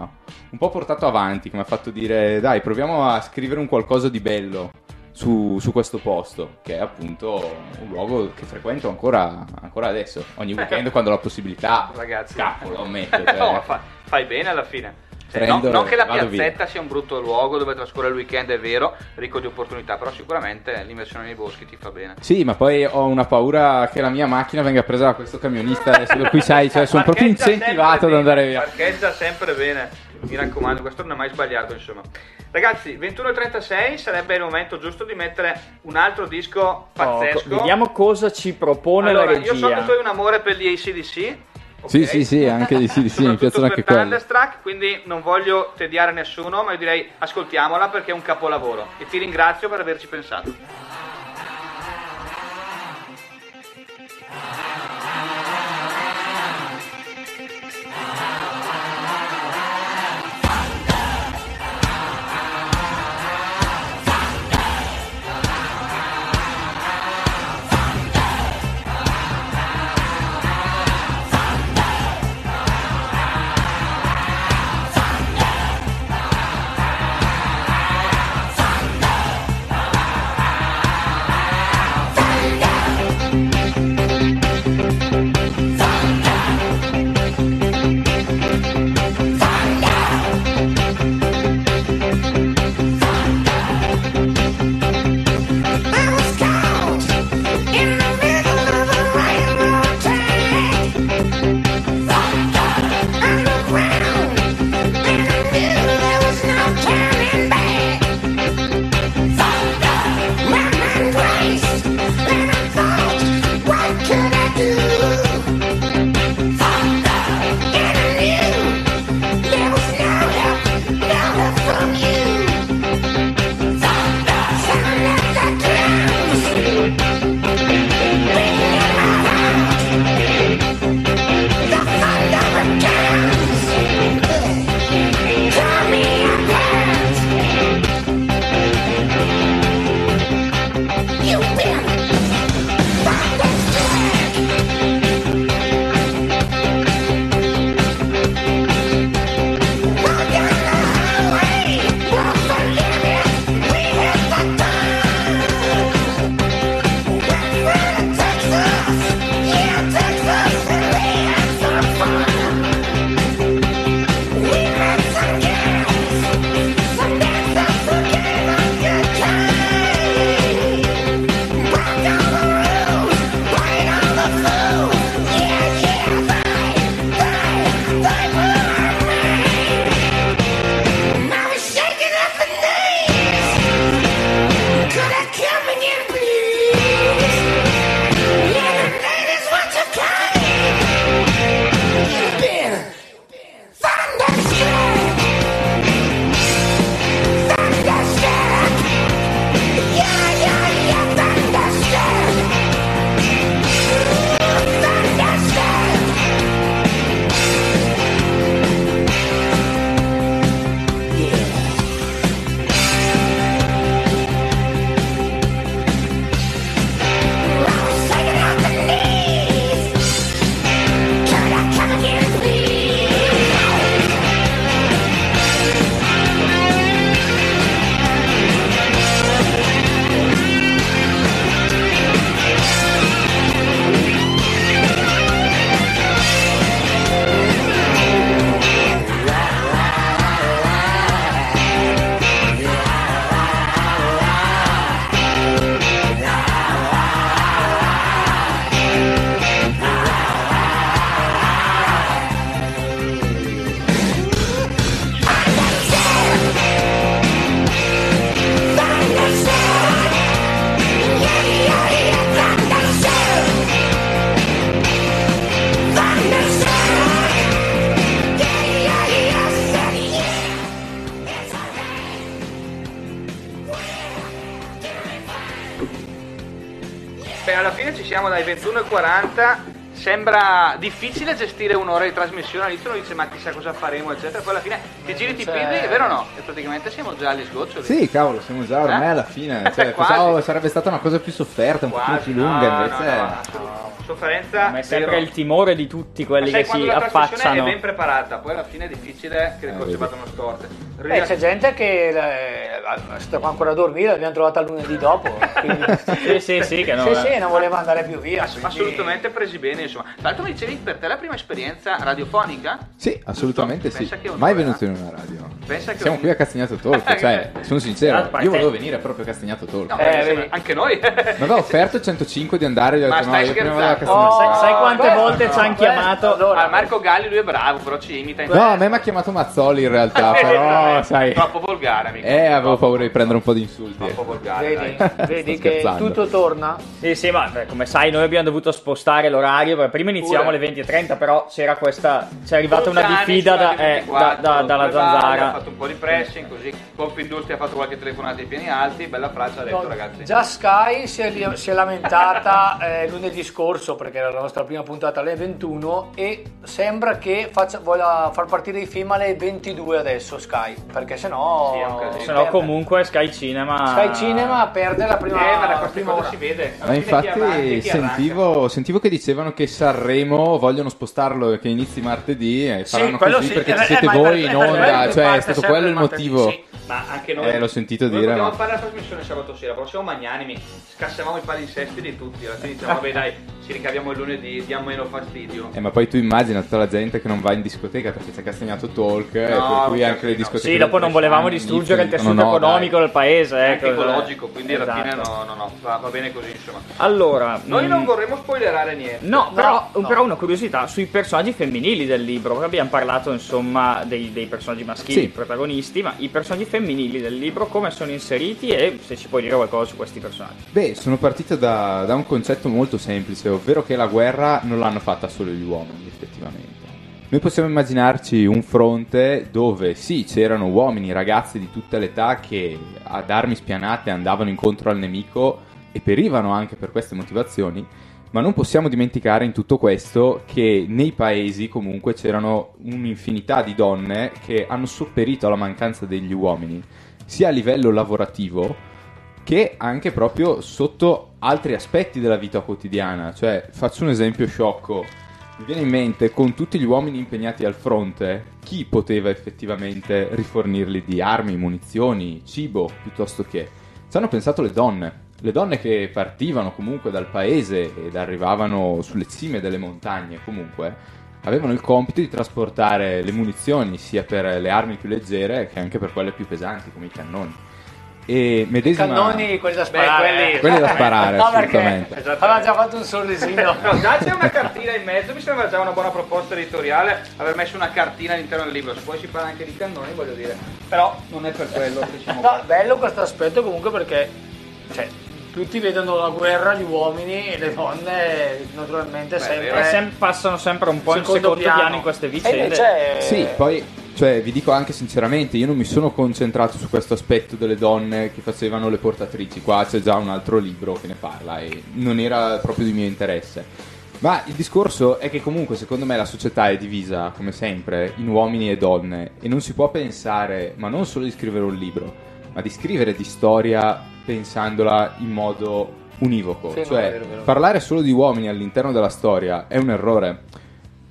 un po' portato avanti, che mi ha fatto dire dai proviamo a scrivere un qualcosa di bello su, su questo posto, che è appunto un luogo che frequento ancora, ancora adesso, ogni weekend quando ho la possibilità. Ragazzi, Cavolo, lo ammetto. (laughs) cioè. no, ma fa- fai bene alla fine. Cioè, Prendo no- non che la piazzetta sia un brutto luogo dove trascorrere il weekend, è vero, ricco di opportunità, però sicuramente l'immersione nei boschi ti fa bene. Sì, ma poi ho una paura che la mia macchina venga presa da questo camionista adesso, per cui sai, cioè, sono proprio incentivato ad andare bene, via. Parcheggia sempre bene, mi raccomando, questo non è mai sbagliato, insomma. Ragazzi, 21.36 sarebbe il momento giusto di mettere un altro disco Oh, pazzesco. co- vediamo cosa ci propone allora, la io so che regia. tu hai un amore per gli ACDC. ok? Sì, sì, sì, anche di sì, di sì, mi piacciono anche quelli. Quindi non voglio tediare nessuno, ma io direi ascoltiamola perché è un capolavoro. E ti ringrazio per averci pensato. 40 sembra difficile gestire un'ora di trasmissione. All'inizio uno dice ma chissà cosa faremo eccetera. Poi alla fine ti giri ti cioè. piedi è vero o no? e praticamente siamo già agli sgoccioli. Sì cavolo siamo già ormai eh? alla fine. (laughs) Cioè, pensavo sarebbe stata una cosa più sofferta un po' più lunga invece no, no, no. sofferenza ma è sempre vero. il timore di tutti quelli ma sai, che si la affacciano è ben preparata poi alla fine è difficile che le ah, cose vadano storte. Beh, c'è gente che eh, sta qua ancora a dormire, l'abbiamo trovata lunedì dopo. (laughs) quindi- Sì, sì, sì, che no, sì, eh. sì, non voleva andare più via. Ass- quindi- assolutamente presi bene, insomma. Tra l'altro mi dicevi per te la prima esperienza radiofonica? Sì, assolutamente sì. Pensa Mai venuto in una radio. Pensa che Siamo un- qui a Castagnato Talk, (laughs) cioè, sono sincero, io volevo venire proprio a Castagnato Talk. No, Eh, anche noi. Mi aveva offerto 105 di andare, io ho Ma detto no, stai io prima vado a scherzando? Castagnato Oh, Talk. Sai quante questo volte no, ci hanno chiamato? allora- Ah, Marco Galli lui è bravo, però ci imita in No, a me mi ha chiamato Mazzoli in realtà, (laughs) però, sai... Troppo volgare, amico. Eh, avevo Troppo- paura di prendere un po' di insulti. Troppo volgare. Vedi, vedi che scherzando. tutto torna. Sì, sì, ma beh, come sai noi abbiamo dovuto spostare l'orario, perché prima iniziamo alle 20.30, però c'era questa, c'è arrivata una diffida eh, da- 24, da- dalla Ha zanzara. Fatto un po' di pressing, così Confindustria ha fatto qualche telefonata ai piani alti, bella frase ha detto No, ragazzi. Già Sky si è, si è lamentata (laughs) eh, lunedì scorso perché era la nostra prima puntata alle 21 e sembra che faccia, voglia far partire i film alle 22 adesso Sky perché sennò, Sì, è un casino. Se no comunque Sky Cinema... Sky Cinema perde la prima, eh, ma da la prima ora. si vede. Alla Ma avanti, infatti arranca. sentivo, sentivo che dicevano che Sanremo vogliono spostarlo e che inizi martedì e Sì, faranno quello così sì, perché eh, ci siete ma è voi per- in onda, cioè stato quello il motivo. sì. Ma anche noi. Eh, l'ho sentito noi dire, Potevamo ma- fare la trasmissione sabato sera, però siamo magnanimi. Scassiamo i palinsesti di tutti. Alla fine diciamo, vabbè, dai, ci ricaviamo il lunedì, diamo meno fastidio. Eh, ma poi tu immagina tutta la gente che non va in discoteca perché c'è Castagnato Talk, e No, per cui anche le no. discoteche. Sì, dopo non volevamo distruggere il tessuto dicono, no, economico del paese. È ecco, anche ecologico, quindi alla Esatto. fine no, no, no, va, va bene così, insomma. Allora, Noi mm, non vorremmo spoilerare niente. No, però, no. però una curiosità sui personaggi femminili del libro, perché abbiamo parlato insomma dei, dei personaggi maschili, Sì. protagonisti, ma i personaggi femminili del libro come sono inseriti e se ci puoi dire qualcosa su questi personaggi. Beh, sono partito da, da un concetto molto semplice, ovvero che la guerra non l'hanno fatta solo gli uomini, effettivamente. Noi possiamo immaginarci un fronte dove sì, c'erano uomini, ragazzi di tutte le età che ad armi spianate andavano incontro al nemico e perivano anche per queste motivazioni, ma non possiamo dimenticare in tutto questo che nei paesi comunque c'erano un'infinità di donne che hanno sopperito alla mancanza degli uomini, sia a livello lavorativo che anche proprio sotto altri aspetti della vita quotidiana. Cioè, faccio un esempio sciocco. Mi viene in mente, con tutti gli uomini impegnati al fronte, chi poteva effettivamente rifornirli di armi, munizioni, cibo, piuttosto che... Ci hanno pensato le donne. Le donne che partivano comunque dal paese ed arrivavano sulle cime delle montagne comunque, avevano il compito di trasportare le munizioni sia per le armi più leggere che anche per quelle più pesanti come i cannoni. E medesima... Cannoni, quelli da sparare. quelli- eh. quelli da sparare, No, perché assolutamente. Aveva già fatto un sorrisino. No, già c'è una cartina in mezzo, mi sembra già una buona proposta editoriale aver messo una cartina all'interno del libro. Se poi si parla anche di cannoni, voglio dire. Però non è per quello che siamo No, qua. bello questo aspetto comunque perché cioè, tutti vedono la guerra, gli uomini e le donne naturalmente Beh, sempre... sem- passano sempre un po' in secondo secondo piano. in queste E vicende. invece, Sì, poi, cioè, vi dico anche sinceramente, io non mi sono concentrato su questo aspetto delle donne che facevano le portatrici. Qua c'è già un altro libro che ne parla e non era proprio di mio interesse. Ma il discorso è che comunque secondo me la società è divisa, come sempre, in uomini e donne e non si può pensare, ma non solo di scrivere un libro, ma di scrivere di storia pensandola in modo univoco. Sì, cioè, vero, vero. parlare solo di uomini all'interno della storia è un errore.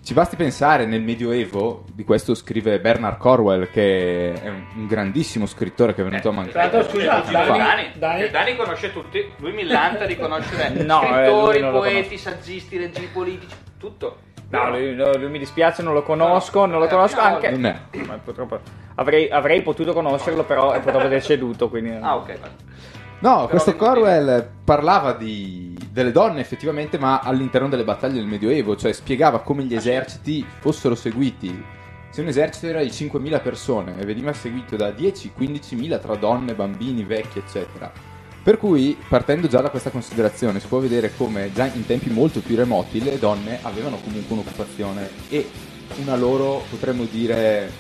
Ci basti pensare nel Medioevo, di questo scrive Bernard Corwell, che è un, un grandissimo scrittore che è venuto a Tra mancare. l'altro, scusa, Dani, Dani, Dani, conosce tutti, lui millanta di conoscere (laughs) No, eh, scrittori, lo poeti, saggisti, regimi politici, tutto. No, lui, lui mi dispiace, non lo conosco, non lo Eh, conosco no, anche... non è. Ma purtroppo avrei, avrei potuto conoscerlo, però è purtroppo (laughs) deceduto, quindi... Ah, ok. No, questo vi- Corwell parlava di, delle donne effettivamente, ma all'interno delle battaglie del Medioevo, cioè spiegava come gli eserciti fossero seguiti. Se un esercito era di 5.000 persone e veniva seguito da 10-15.000 tra donne, bambini, vecchi, eccetera. Per cui, partendo già da questa considerazione, si può vedere come già in tempi molto più remoti le donne avevano comunque un'occupazione e una loro, potremmo dire,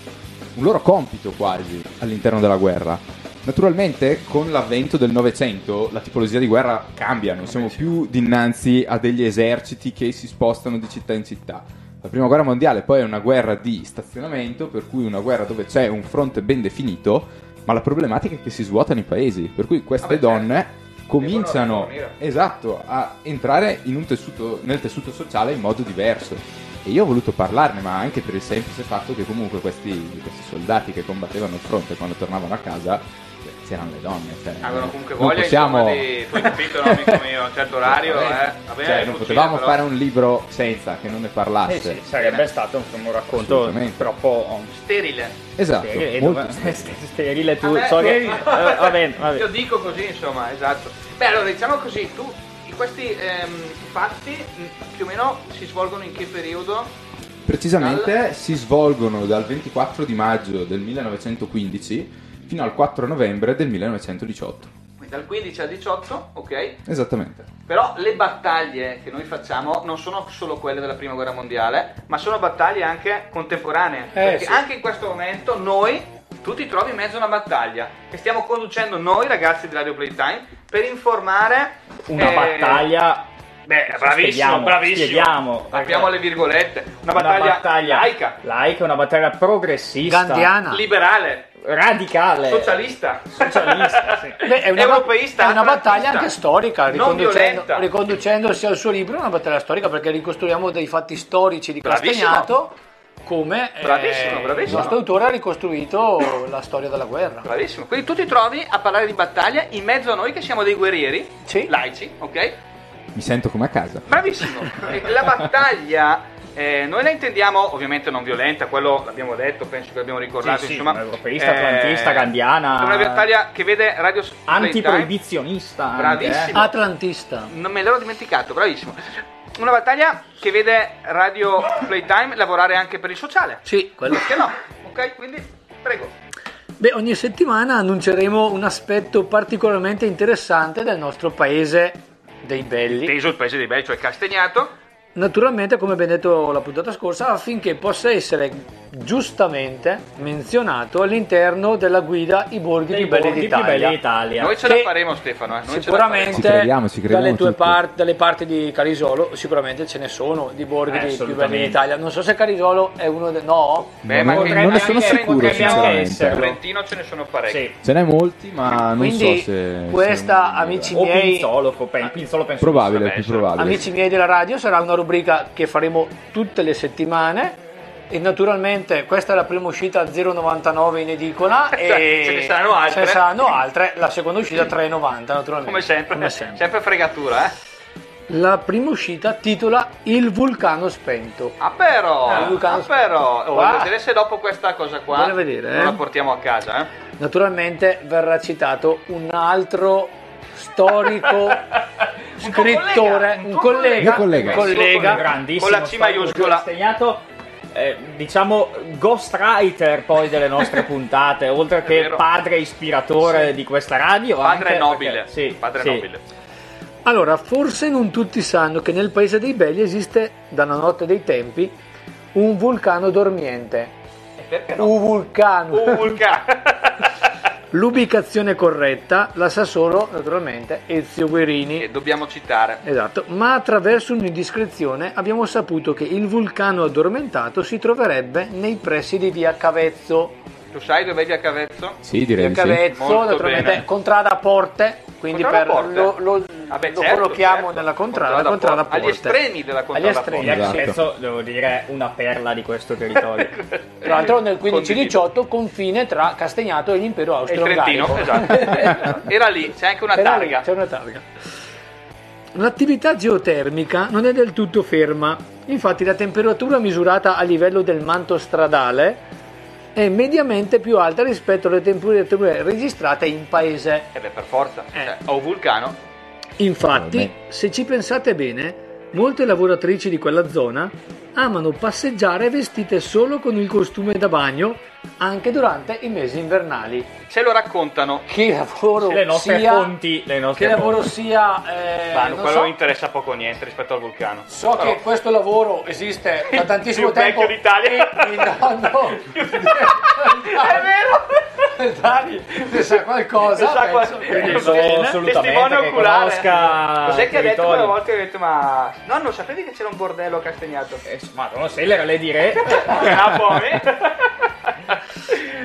un loro compito quasi all'interno della guerra. Naturalmente con l'avvento del Novecento la tipologia di guerra cambia, non siamo più dinanzi a degli eserciti che si spostano di città in città. La prima guerra mondiale poi è una guerra di stazionamento, per cui una guerra dove c'è un fronte ben definito, ma la problematica è che si svuotano i paesi, per cui queste Vabbè, certo. donne cominciano esatto, a entrare in un tessuto, nel tessuto sociale in modo diverso. E io ho voluto parlarne, ma anche per il semplice fatto che comunque questi, questi soldati che combattevano al fronte quando tornavano a casa c'erano le donne. Cioè, Avevano comunque non voglia possiamo... di... Capito, no, amico mio, a un certo orario, eh. Bene, Cioè, il non fucile, potevamo però- fare un libro senza che non ne parlasse. Eh sì, sarebbe stato un racconto Assolutamente. troppo Sterile. Esatto, sterile, molto dove- sterile (laughs) tu, me- so che- Sterile. eh, (laughs) va bene, va bene. Io dico così, insomma, esatto. Beh, allora diciamo così, tu questi ehm, fatti mh, più o meno si svolgono in che periodo? Precisamente si svolgono dal 24 di maggio del 1915 fino al 4 novembre del 1918. Quindi Dal 15 al 18, ok? Esattamente. Però le battaglie che noi facciamo non sono solo quelle della prima guerra mondiale, ma sono battaglie anche contemporanee. perché sì. anche in questo momento noi, tu ti trovi in mezzo a una battaglia che stiamo conducendo noi ragazzi di Radio Playtime per informare... Una eh, battaglia Beh, bravissimo, Spieghiamo, bravissimo. spieghiamo. Apriamo le virgolette. Una una battaglia, battaglia laica, laica, una battaglia progressista, Gandiana. liberale, radicale, socialista. socialista, (laughs) sì. Beh, è una, Europeista, è una battaglia anche storica, riconducendo, riconducendosi al suo libro, è una battaglia storica perché ricostruiamo dei fatti storici di. Castagnato come eh, Bravissimo, bravissimo. il nostro autore ha ricostruito la storia della guerra. Bravissimo. Quindi tu ti trovi a parlare di battaglia in mezzo a noi che siamo dei guerrieri, Sì. laici, ok? Mi sento come a casa. Bravissimo. (laughs) La battaglia eh, noi la intendiamo ovviamente non violenta, quello l'abbiamo detto, penso che l'abbiamo ricordato. Sì, sì, insomma, europeista, atlantista, gandiana. È una battaglia che vede Radio antiproibizionista. anche, Bravissimo. Atlantista. Non me l'ero dimenticato, bravissimo. Una battaglia che vede Radio Playtime lavorare anche per il sociale. Sì, quello. Perché no? Ok, quindi prego. Beh, ogni settimana annunceremo un aspetto particolarmente interessante del nostro paese dei belli. Teso il paese dei belli, cioè Castagnato. Naturalmente, come ben detto la puntata scorsa, affinché possa essere giustamente menzionato all'interno della guida I borghi più belli borghi più d'Italia. belli d'Italia. Noi ce la faremo Stefano, eh. Noi ce la Sicuramente Ci crediamo, ci crediamo dalle, tue par- dalle parti di Carisolo sicuramente ce ne sono di borghi Eh, più belli d'Italia. Non so se Carisolo è uno dei... No? Beh, ma non, non ne sono anche- sicuro, sinceramente. esserlo. Trentino ce ne sono parecchi. Sì. Ce n'è molti, ma non Quindi so se. questa, se- amici O miei... Pinzolo, Pinzolo penso Probabile, più probabile. Amici miei della radio sarà una rubrica che faremo tutte le settimane e naturalmente questa è la prima uscita a 0,99 in edicola (laughs) e Ce ne saranno altre. ce ne saranno altre, la seconda uscita a 3,90 naturalmente. Come sempre, Come sempre. sempre fregatura, eh. La prima uscita titola Il vulcano spento. Ah però, ah, però. Oh, Qua. voglio vedere se dopo questa cosa qua Voglio vedere, non eh. la portiamo a casa, eh. Naturalmente verrà citato un altro storico (laughs) scrittore, un un tuo collega, collega. un collega, grandissimo Con la C maiuscola. Castagnato, eh, diciamo ghostwriter poi delle nostre (laughs) puntate oltre che padre ispiratore di questa radio Padre anche nobile. perché- sì, Padre sì. nobile. Allora, forse non tutti sanno che nel paese dei belli esiste da una notte dei tempi un vulcano dormiente. E perché no? Un vulcano. Un vulcano. (laughs) L'ubicazione corretta la sa solo, naturalmente, Ezio Guerini. e dobbiamo citare. Esatto, ma attraverso un'indiscrezione abbiamo saputo che il vulcano addormentato si troverebbe nei pressi di via Cavezzo. Tu sai dove vedi a Cavezzo? Sì, direi Via di sì. Cavezzo, naturalmente, bene. contrada a porte, quindi Contrada per, Porte? lo, lo- Vabbè, lo certo, collochiamo certo. nella contrada, Contrada contrada a Porte. porte. Agli estremi della contrada Agli estremi, Porte. Esatto. Penso, devo dire, una perla di questo territorio. Tra l'altro nel Condivido. 15-18 confine tra Castagnato e l'impero il Trentino, austro-ungarico. (laughs) esatto. Era lì, c'è anche una Era lì, targa. C'è una targa. L'attività geotermica non è del tutto ferma, infatti la temperatura misurata a livello del manto stradale è mediamente più alta rispetto alle temperature registrate in paese. Eh beh, per forza. Eh. Cioè, ho un vulcano. Infatti, Vabbè. se ci pensate bene, molte lavoratrici di quella zona amano passeggiare vestite solo con il costume da bagno anche durante i mesi invernali. Ce lo raccontano. Che lavoro le nostre sia, fonti, le nostre che lavoro fonti. sia eh, Ma non quello so, interessa poco o niente rispetto al vulcano. so Però- che questo lavoro esiste (laughs) da tantissimo più tempo vecchio d'Italia. e il nonno (laughs) È vero! Dani ne sa qualcosa. Ne sa penso, qual- quindi penso va bene. assolutamente Testimone che oculare. conosca Cos'è che ha detto quella volta che ha detto ma no non sapevi che c'era un bordello a Castagnato Eh, ma non lo sai, le le dire. (laughs) ah poi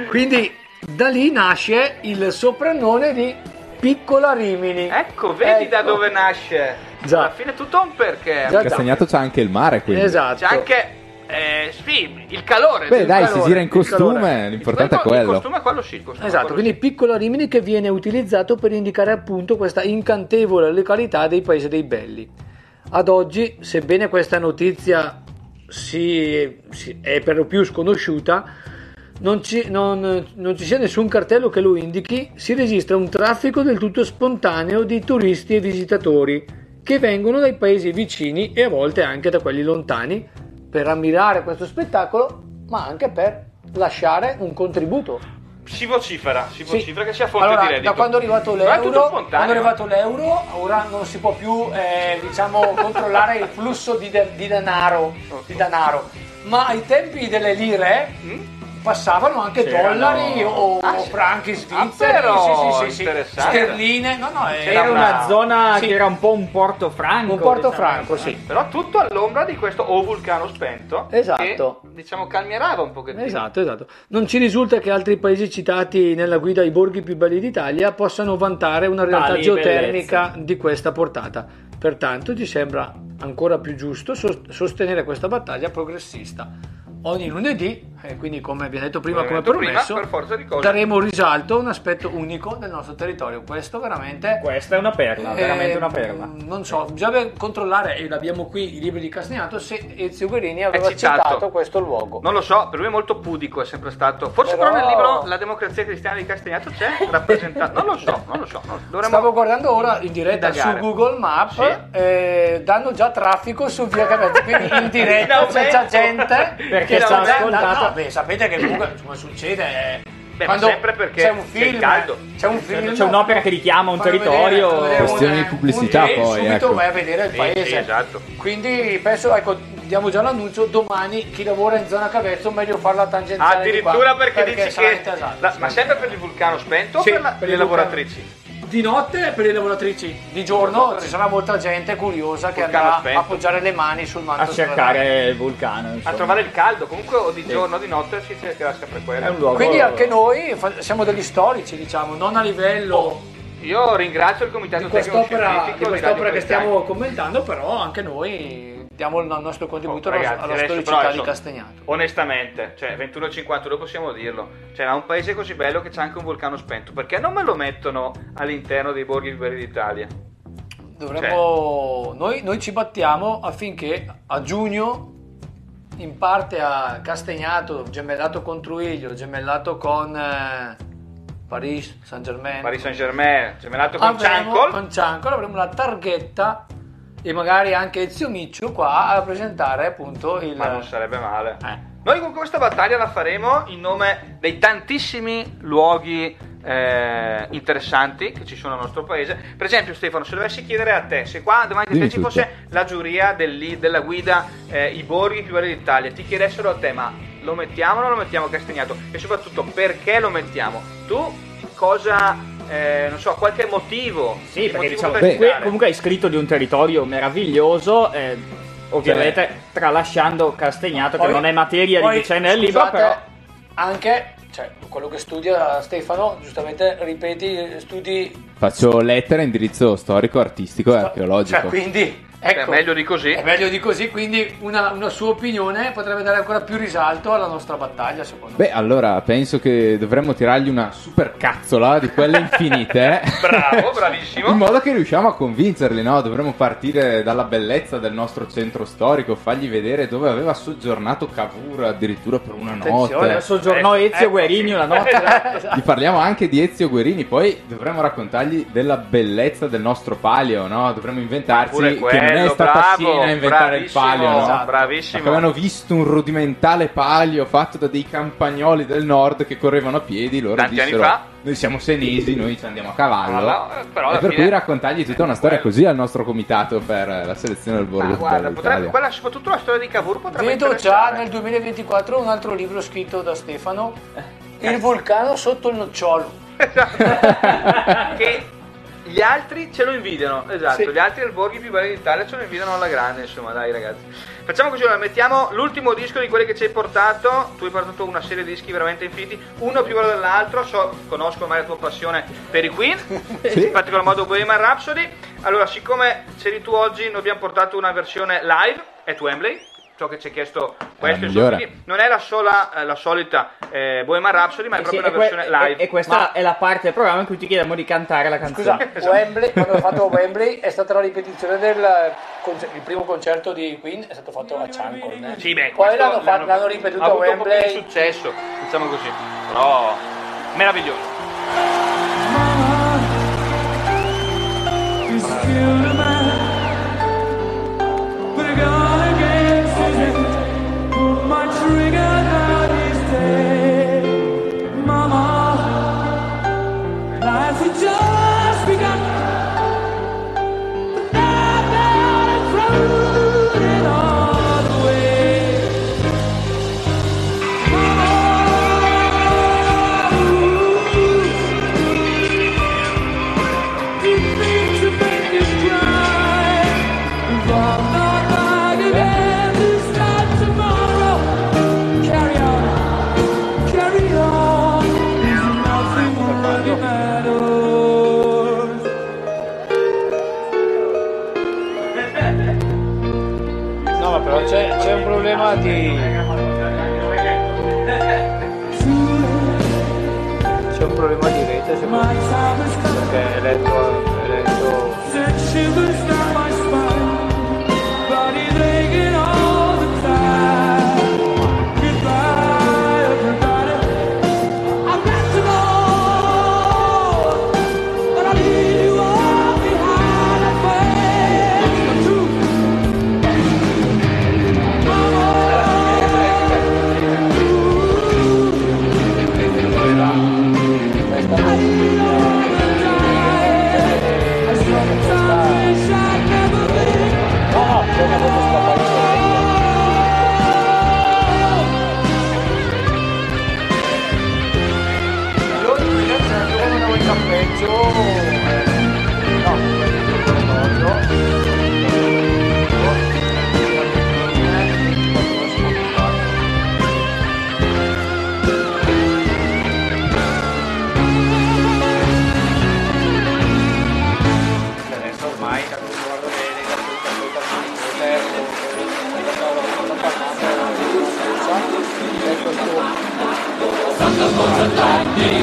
Quindi da lì nasce il soprannome di Piccola Rimini. ecco vedi da Ecco. dove nasce Già. alla fine tutto ha un perché Già. Castagnato c'ha anche il mare, quindi. Esatto. c'è anche eh, sì, il calore Beh, il dai, calore, si gira in il costume, l'importante è Il quello. costume è quello sì il costume Esatto, quello quindi sì. Piccola Rimini che viene utilizzato per indicare appunto questa incantevole località dei Paesi dei Belli. Ad oggi, sebbene questa notizia si- si- è per lo più sconosciuta, non ci, non- non ci sia nessun cartello che lo indichi, si registra un traffico del tutto spontaneo di turisti e visitatori che vengono dai paesi vicini e a volte anche da quelli lontani per ammirare questo spettacolo, ma anche per lasciare un contributo. si vocifera si Sì. vocifera che sia fonte Allora, di reddito da quando è arrivato l'euro, quando è arrivato l'euro, ora non si può più eh, diciamo, controllare il flusso di, de- di denaro, di denaro. Ma ai tempi delle lire Mm? Passavano anche C'erano- dollari o Ah, franchi svizzeri, Ah, però, sì, sì, sì, sterline, no, no, C'era Era una una- zona Sì. che era un po' un porto franco. un porto diciamo. franco, sì. Però tutto all'ombra di questo o vulcano spento Esatto. che diciamo calmierava un pochettino. Esatto, esatto. Non ci risulta che altri paesi citati nella guida ai borghi più belli d'Italia possano vantare una realtà Tali geotermica bellezze. di questa portata. Pertanto ci sembra ancora più giusto sos- sostenere questa battaglia progressista. Ogni lunedì, e quindi come abbiamo detto prima, Come come promesso, prima, per forza di cose. daremo risalto a un aspetto unico del nostro territorio. Questo veramente Questa è una perla, veramente eh, una perla. Non so, bisogna controllare, e l'abbiamo qui i libri di Castagnato, se Ezio Guerini aveva citato. citato questo luogo. Non lo so, per lui è molto pudico, è sempre stato. Forse Però- però, nel libro La democrazia cristiana di Castagnato c'è (laughs) rappresentato. Non lo so, non lo so. non- Dovremmo... Stavo guardando ora in diretta indagare. su Google Maps, Sì. eh, danno già traffico su via Cavezzo, quindi in (laughs) diretta c'è già gente Perché sta sta ascoltato. No, beh, sapete che comunque come succede eh, Beh, ma sempre perché c'è un c'è il film, caldo. c'è un film, C'è un'opera che richiama un fanno territorio. vedere Questione di pubblicità, e poi, subito ecco. vai a vedere il Sì, paese. sì, esatto. Quindi penso, ecco, diamo già l'annuncio, domani chi lavora in zona Cavezzo meglio farla tangenziale di qua, Addirittura perché, dici che. la- ma sempre per il vulcano spento Sì, o per, la- per le il vulcano. Di notte per le lavoratrici, di giorno ci sarà molta gente curiosa che Vulcano andrà spento. a appoggiare le mani sul manto a cercare il vulcano. A insomma. trovare il caldo, comunque o di giorno o di notte si cercherà sempre quello. È un luogo. Quindi anche noi siamo degli storici, diciamo, non a livello Io ringrazio il comitato di quest'opera, scientifico di quest'opera che stiamo commentando, però anche noi diamo il nostro contributo Oh, alla- ragazzi, alla adesso storicità di Castagnato. Onestamente, cioè 21.52 possiamo dirlo. Cioè, ha un paese così bello che c'è anche un vulcano spento. Perché non me lo mettono all'interno dei borghi più belli d'Italia? Dovremmo, Cioè. noi, noi ci battiamo affinché a giugno, in parte a Castagnato, gemellato con Truiglio, gemellato con eh, Paris Saint-Germain, Paris Saint Germain, gemellato con avremo, Ciancol. con Ciancol avremo la targhetta e magari anche Ezio Miccio qua a presentare appunto il... Ma non sarebbe male. Eh. Noi con questa battaglia la faremo in nome dei tantissimi luoghi eh, interessanti che ci sono nel nostro paese. Per esempio, Stefano, se dovessi chiedere a te, se qua davanti a te ci fosse la giuria del della guida eh, I borghi più belli d'Italia, ti chiedessero a te, ma lo mettiamo o non lo mettiamo Castagnato? E soprattutto, perché lo mettiamo? Tu cosa, eh, non so, qualche motivo? Sì, perché motivo diciamo, qui dare? comunque hai scritto di un territorio meraviglioso, eh, ovviamente tralasciando Castagnato, che non è materia di poi, vicenda del libro, però anche cioè, quello che studia Stefano, giustamente ripeti studi Faccio lettere a indirizzo storico, artistico e archeologico. Cioè, quindi ecco, È meglio di così. È meglio di così, quindi una, una sua opinione potrebbe dare ancora più risalto alla nostra battaglia, secondo me. Beh, allora penso che dovremmo tirargli una super cazzola di quelle infinite. (laughs) Bravo, bravissimo. In modo che riusciamo a convincerli, no? Dovremmo partire dalla bellezza del nostro centro storico, fargli vedere dove aveva soggiornato Cavour addirittura per una Attenzione, notte. soggiornò Eh, Ezio ecco. Guerini una notte. (laughs) Esatto. Gli parliamo anche di Ezio Guerini, poi dovremmo raccontargli della bellezza del nostro palio, no? Dovremmo inventarsi Pure che non è stata bravo, a inventare il bravissimo, palio, no? Esatto. bravissimo. Avevano visto un rudimentale palio fatto da dei campagnoli del nord che correvano a piedi, loro Tanti anni dissero fa. noi siamo senesi, noi ci andiamo a cavallo. Allora, eh, però e per fine- cui raccontargli tutta una storia così al nostro comitato per la selezione del Ma borgo guarda, potrebbe, quella, soprattutto la storia di Cavour potrebbe Vedo già nel 2024 un altro libro scritto da Stefano Il vulcano sotto il nocciolo. (laughs) che gli altri ce lo invidiano, esatto, Sì. gli altri alborghi più belli d'Italia ce lo invidiano alla grande, insomma, dai ragazzi. Facciamo così, allora, mettiamo l'ultimo disco di quelli che ci hai portato, tu hai portato una serie di dischi veramente infiniti, uno più bello dell'altro, so, conosco ormai la tua passione per i Queen, (laughs) in particolar modo Bohemian Rhapsody, allora siccome c'eri tu oggi, noi abbiamo portato una versione live, at Wembley, so che ci hai chiesto questo, insomma, non è la, sola, eh, la solita eh, Bohemian Rhapsody, ma è Eh sì, proprio e, una que- versione live. e- e questa Ma- è la parte del programma in cui ti chiediamo di cantare la Scusa, canzone. Wembley, quando ho fatto Wembley è stata la ripetizione del il primo concerto di Queen è stato fatto a Chancon. Sì, beh, Poi questo l'hanno, fatto- l'hanno ripetuto ha a Wembley. successo, diciamo così. Però meraviglioso. He's c'è, c'è un problema di. C'è un problema di rete, secondo me. Perché è letto. È letto...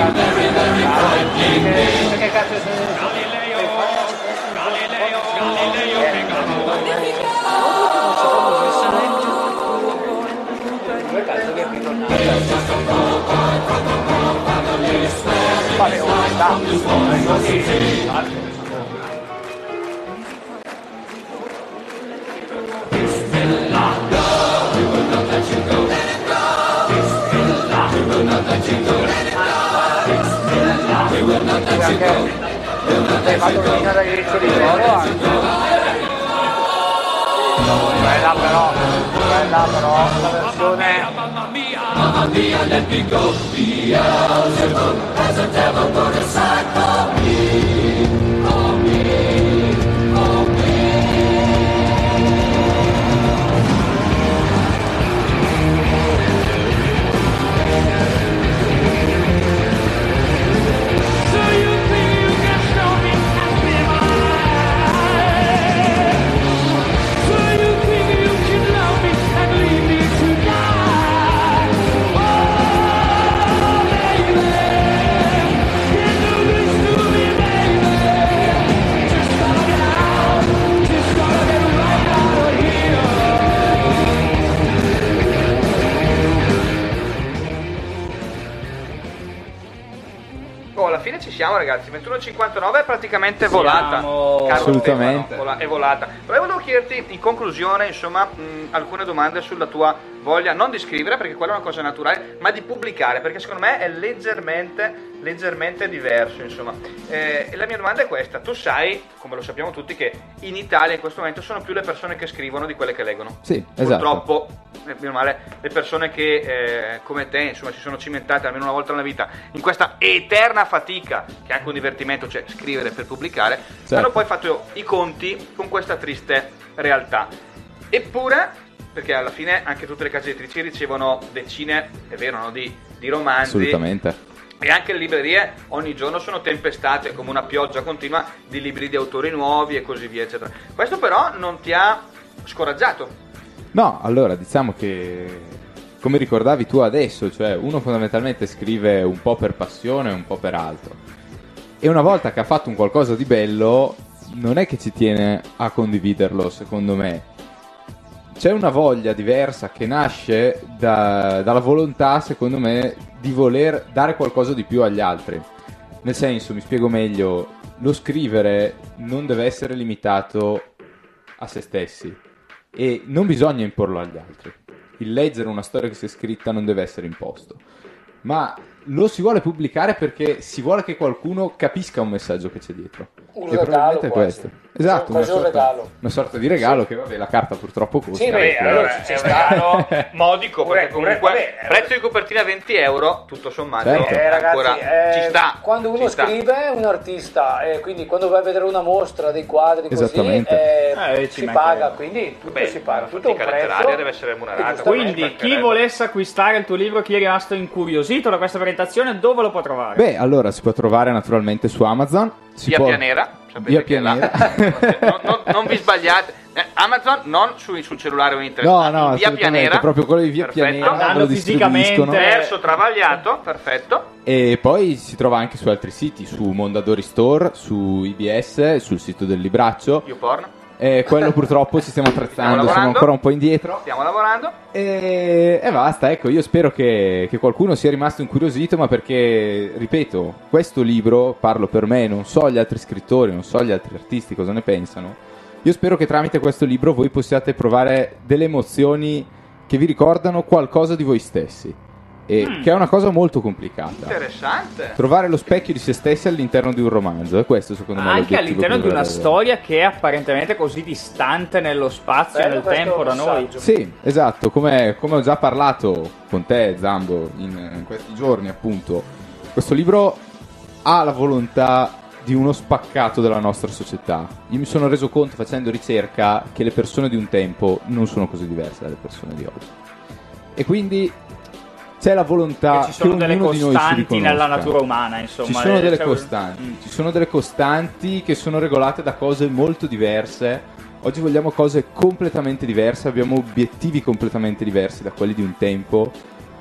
a very, very frightening name. Galileo, Galileo, Galileo Figaro. There's just a poor boy from a poor family, swearing his life from his woman's city. Perché hai fatto venire dall'inizio di loro anche. Bella però, bella però, la versione So siamo ragazzi, 21.59 è praticamente volata. Siamo. Caro Assolutamente. Stefano, vola- è volata. Volevo chiederti in conclusione, insomma, mh, alcune domande sulla tua voglia non di scrivere perché quella è una cosa naturale, ma di pubblicare perché secondo me è leggermente, leggermente diverso. Insomma. Eh, e la mia domanda è questa: tu sai, come lo sappiamo tutti, che in Italia in questo momento sono più le persone che scrivono di quelle che leggono. Sì, esatto. Purtroppo, eh, meno male, le persone che eh, come te insomma, si sono cimentate almeno una volta nella vita in questa eterna fatica, che è anche un divertimento, cioè scrivere per pubblicare, Certo. hanno poi fatto i conti con questa triste realtà. Eppure, perché alla fine anche tutte le case editrici ricevono decine, è vero, no, di, di romanzi. Assolutamente. E anche le librerie ogni giorno sono tempestate come una pioggia continua di libri di autori nuovi e così via, eccetera. Questo però non ti ha scoraggiato. No, allora diciamo che come ricordavi tu adesso, cioè uno fondamentalmente scrive un po' per passione, un po' per altro. E una volta che ha fatto un qualcosa di bello, non è che ci tiene a condividerlo, secondo me. C'è una voglia diversa che nasce da- dalla volontà, secondo me, di voler dare qualcosa di più agli altri. Nel senso, mi spiego meglio, lo scrivere non deve essere limitato a se stessi e non bisogna imporlo agli altri. Il leggere una storia che si è scritta non deve essere imposto, ma lo si vuole pubblicare perché si vuole che qualcuno capisca un messaggio che c'è dietro. Un e regalo è quasi. questo. Esatto, una un sorta, regalo. una sorta di regalo che vabbè la carta purtroppo costa. Sì, beh, allora è un regalo modico perché Pure- comunque pure- vabbè, prezzo di copertina 20 euro, tutto sommato, Certo. Eh, ragazzi, ancora eh, ci sta. quando uno sta. scrive è un artista, eh, quindi quando vai a vedere una mostra dei quadri così Esattamente. eh, Eh, ci si paga, quindi tutto Vabbè, si paga, tutto un prezzo. deve essere giustamente- Quindi, chi volesse acquistare il tuo libro, chi è rimasto incuriosito da questa presentazione, dove lo può trovare? Beh, allora si può trovare naturalmente su Amazon. Si Via può... Pianera, Via. Pianera. non, non- non vi sbagliate. Eh, Amazon non su- sul cellulare o internet. No, ma no, via Pianera. proprio quello di Via Perfetto. Pianera Andando fisicamente. Verso travagliato, perfetto. E poi si trova anche su altri siti, su Mondadori Store, su IBS, sul sito del Libraccio. YouPorn. E quello purtroppo ci stiamo Stiamo attrezzando, siamo ancora un po' indietro. Stiamo lavorando. E, e basta, ecco, io spero che, che qualcuno sia rimasto incuriosito, ma perché, ripeto, questo libro, parlo per me, non so gli altri scrittori, non so gli altri artisti cosa ne pensano. Io spero che tramite questo libro voi possiate provare delle emozioni che vi ricordano qualcosa di voi stessi. E Mm. che è una cosa molto complicata. Interessante. Trovare lo specchio di se stessi all'interno di un romanzo, e questo secondo me è Anche all'interno di una storia che è apparentemente così distante nello spazio e nel tempo da noi. Sì, esatto, come, come ho già parlato con te, Zambo, in, in questi giorni, appunto, questo libro ha la volontà di uno spaccato della nostra società. Io mi sono reso conto facendo ricerca che le persone di un tempo non sono così diverse dalle persone di oggi. E quindi c'è la volontà Che ci sono che delle costanti nella natura umana, insomma. Ci sono Eh, delle cioè- costanti, Mm. ci sono delle costanti che sono regolate da cose molto diverse. Oggi vogliamo cose completamente diverse, abbiamo obiettivi completamente diversi da quelli di un tempo,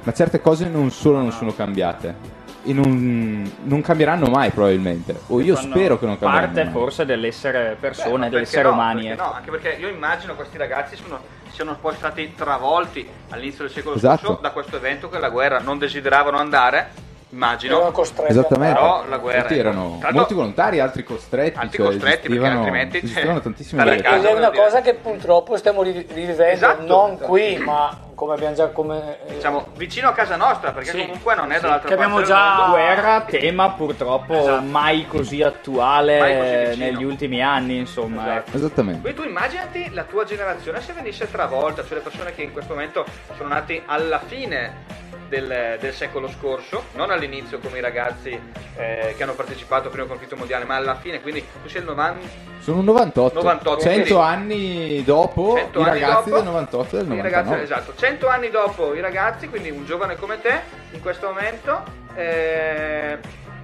ma certe cose non solo non sono cambiate e non, non cambieranno mai probabilmente, o io spero che non cambieranno Parte mai. forse dell'essere persone, dell'essere no? umani. Perché ecco. no, anche perché io immagino questi ragazzi sono- siano poi stati travolti all'inizio del secolo Esatto. scorso da questo evento che la guerra non desideravano andare, Erano immagino. costretti Esattamente, Però la guerra- Molti erano l'altro- molti volontari, altri costretti, Altri cioè costretti, perché altrimenti, esistevano cioè, tantissime. Ed casa. è una cosa che purtroppo stiamo ri- rivivendo, Esatto. non qui, ma come abbiamo già come, Diciamo vicino a casa nostra, perché Sì, comunque non è dall'altra che parte abbiamo del già- mondo. guerra, tema purtroppo Esatto. mai così attuale Mai così negli ultimi anni, insomma. Esatto. ecco. Esattamente. Quindi tu immaginati la tua generazione se venisse travolta, cioè le persone che in questo momento sono nati alla fine del, del secolo scorso, non all'inizio come i ragazzi eh, che hanno partecipato al primo conflitto mondiale, ma alla fine, quindi tu sei il 90, Sono 98, 98, 100 quindi- anni dopo 100 i anni ragazzi dopo, del 98 e del i 99. ragazzi, esatto, 100 anni dopo i ragazzi, quindi un giovane come te, in questo momento eh,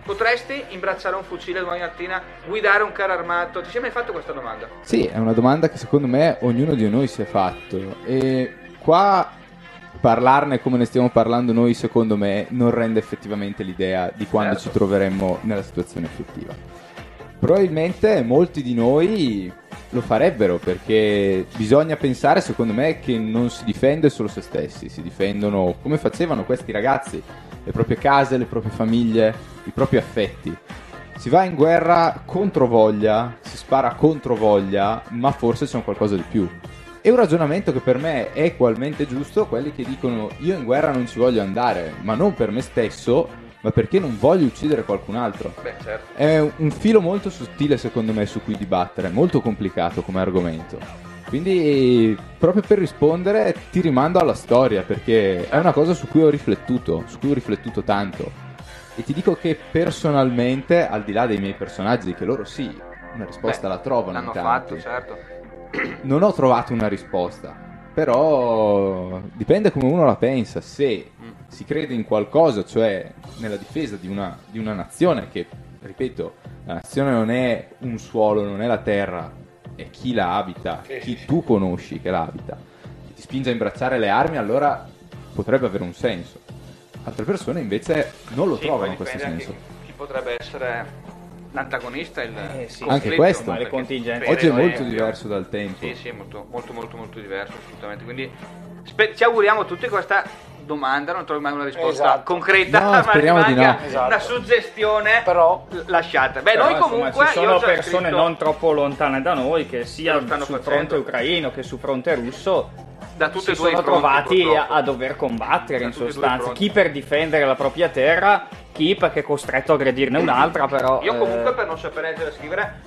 potresti imbracciare un fucile domani mattina, guidare un carro armato. Ti sei mai fatto questa domanda? Sì, è una domanda che secondo me ognuno di noi si è fatto. E qua parlarne come ne stiamo parlando noi, secondo me, non rende effettivamente l'idea di quando Certo. ci troveremmo nella situazione effettiva. Probabilmente molti di noi lo farebbero perché bisogna pensare, secondo me, che non si difende solo se stessi, si difendono come facevano questi ragazzi, le proprie case, le proprie famiglie, i propri affetti. Si va in guerra contro voglia, si spara contro voglia, ma forse c'è un qualcosa di più. E un ragionamento che per me è equalmente giusto, quelli che dicono io in guerra non ci voglio andare, ma non per me stesso, ma perché non voglio uccidere qualcun altro. Beh, certo. È un filo molto sottile secondo me su cui dibattere, molto complicato come argomento. Quindi proprio per rispondere ti rimando alla storia perché è una cosa su cui ho riflettuto, su cui ho riflettuto tanto. E ti dico che personalmente, al di là dei miei personaggi, che loro sì, una risposta Beh, la trovano in L'hanno fatto, certo. Non ho trovato una risposta. Però dipende come uno la pensa. Se si crede in qualcosa, cioè nella difesa di una, di una nazione, che ripeto, la nazione non è un suolo, non è la terra, è chi la abita, chi tu conosci che la abita, ti spinge a imbracciare le armi, allora potrebbe avere un senso. Altre persone invece non lo Sì, trovano questo senso. Chi potrebbe essere l'antagonista, il Eh, sì. Anche questo. Ma le contingenze. Oggi è molto diverso dal tempo. Sì, sì, è molto, molto, molto, molto diverso, assolutamente. Quindi spe- ci auguriamo tutti questa domanda, non trovo mai una risposta Esatto. concreta, No, (laughs) ma speriamo di rimanga no. Esatto. una suggestione Però- lasciata. Beh, Però, noi insomma, comunque ci io sono persone scritto non troppo lontane da noi che sia sul facendo. fronte ucraino che sul fronte russo da tutti si e due sono trovati a, a dover combattere Da in sostanza. Chi per difendere la propria terra, chi perché è costretto a aggredirne un'altra, però... Io eh, comunque per non sapere leggere e scrivere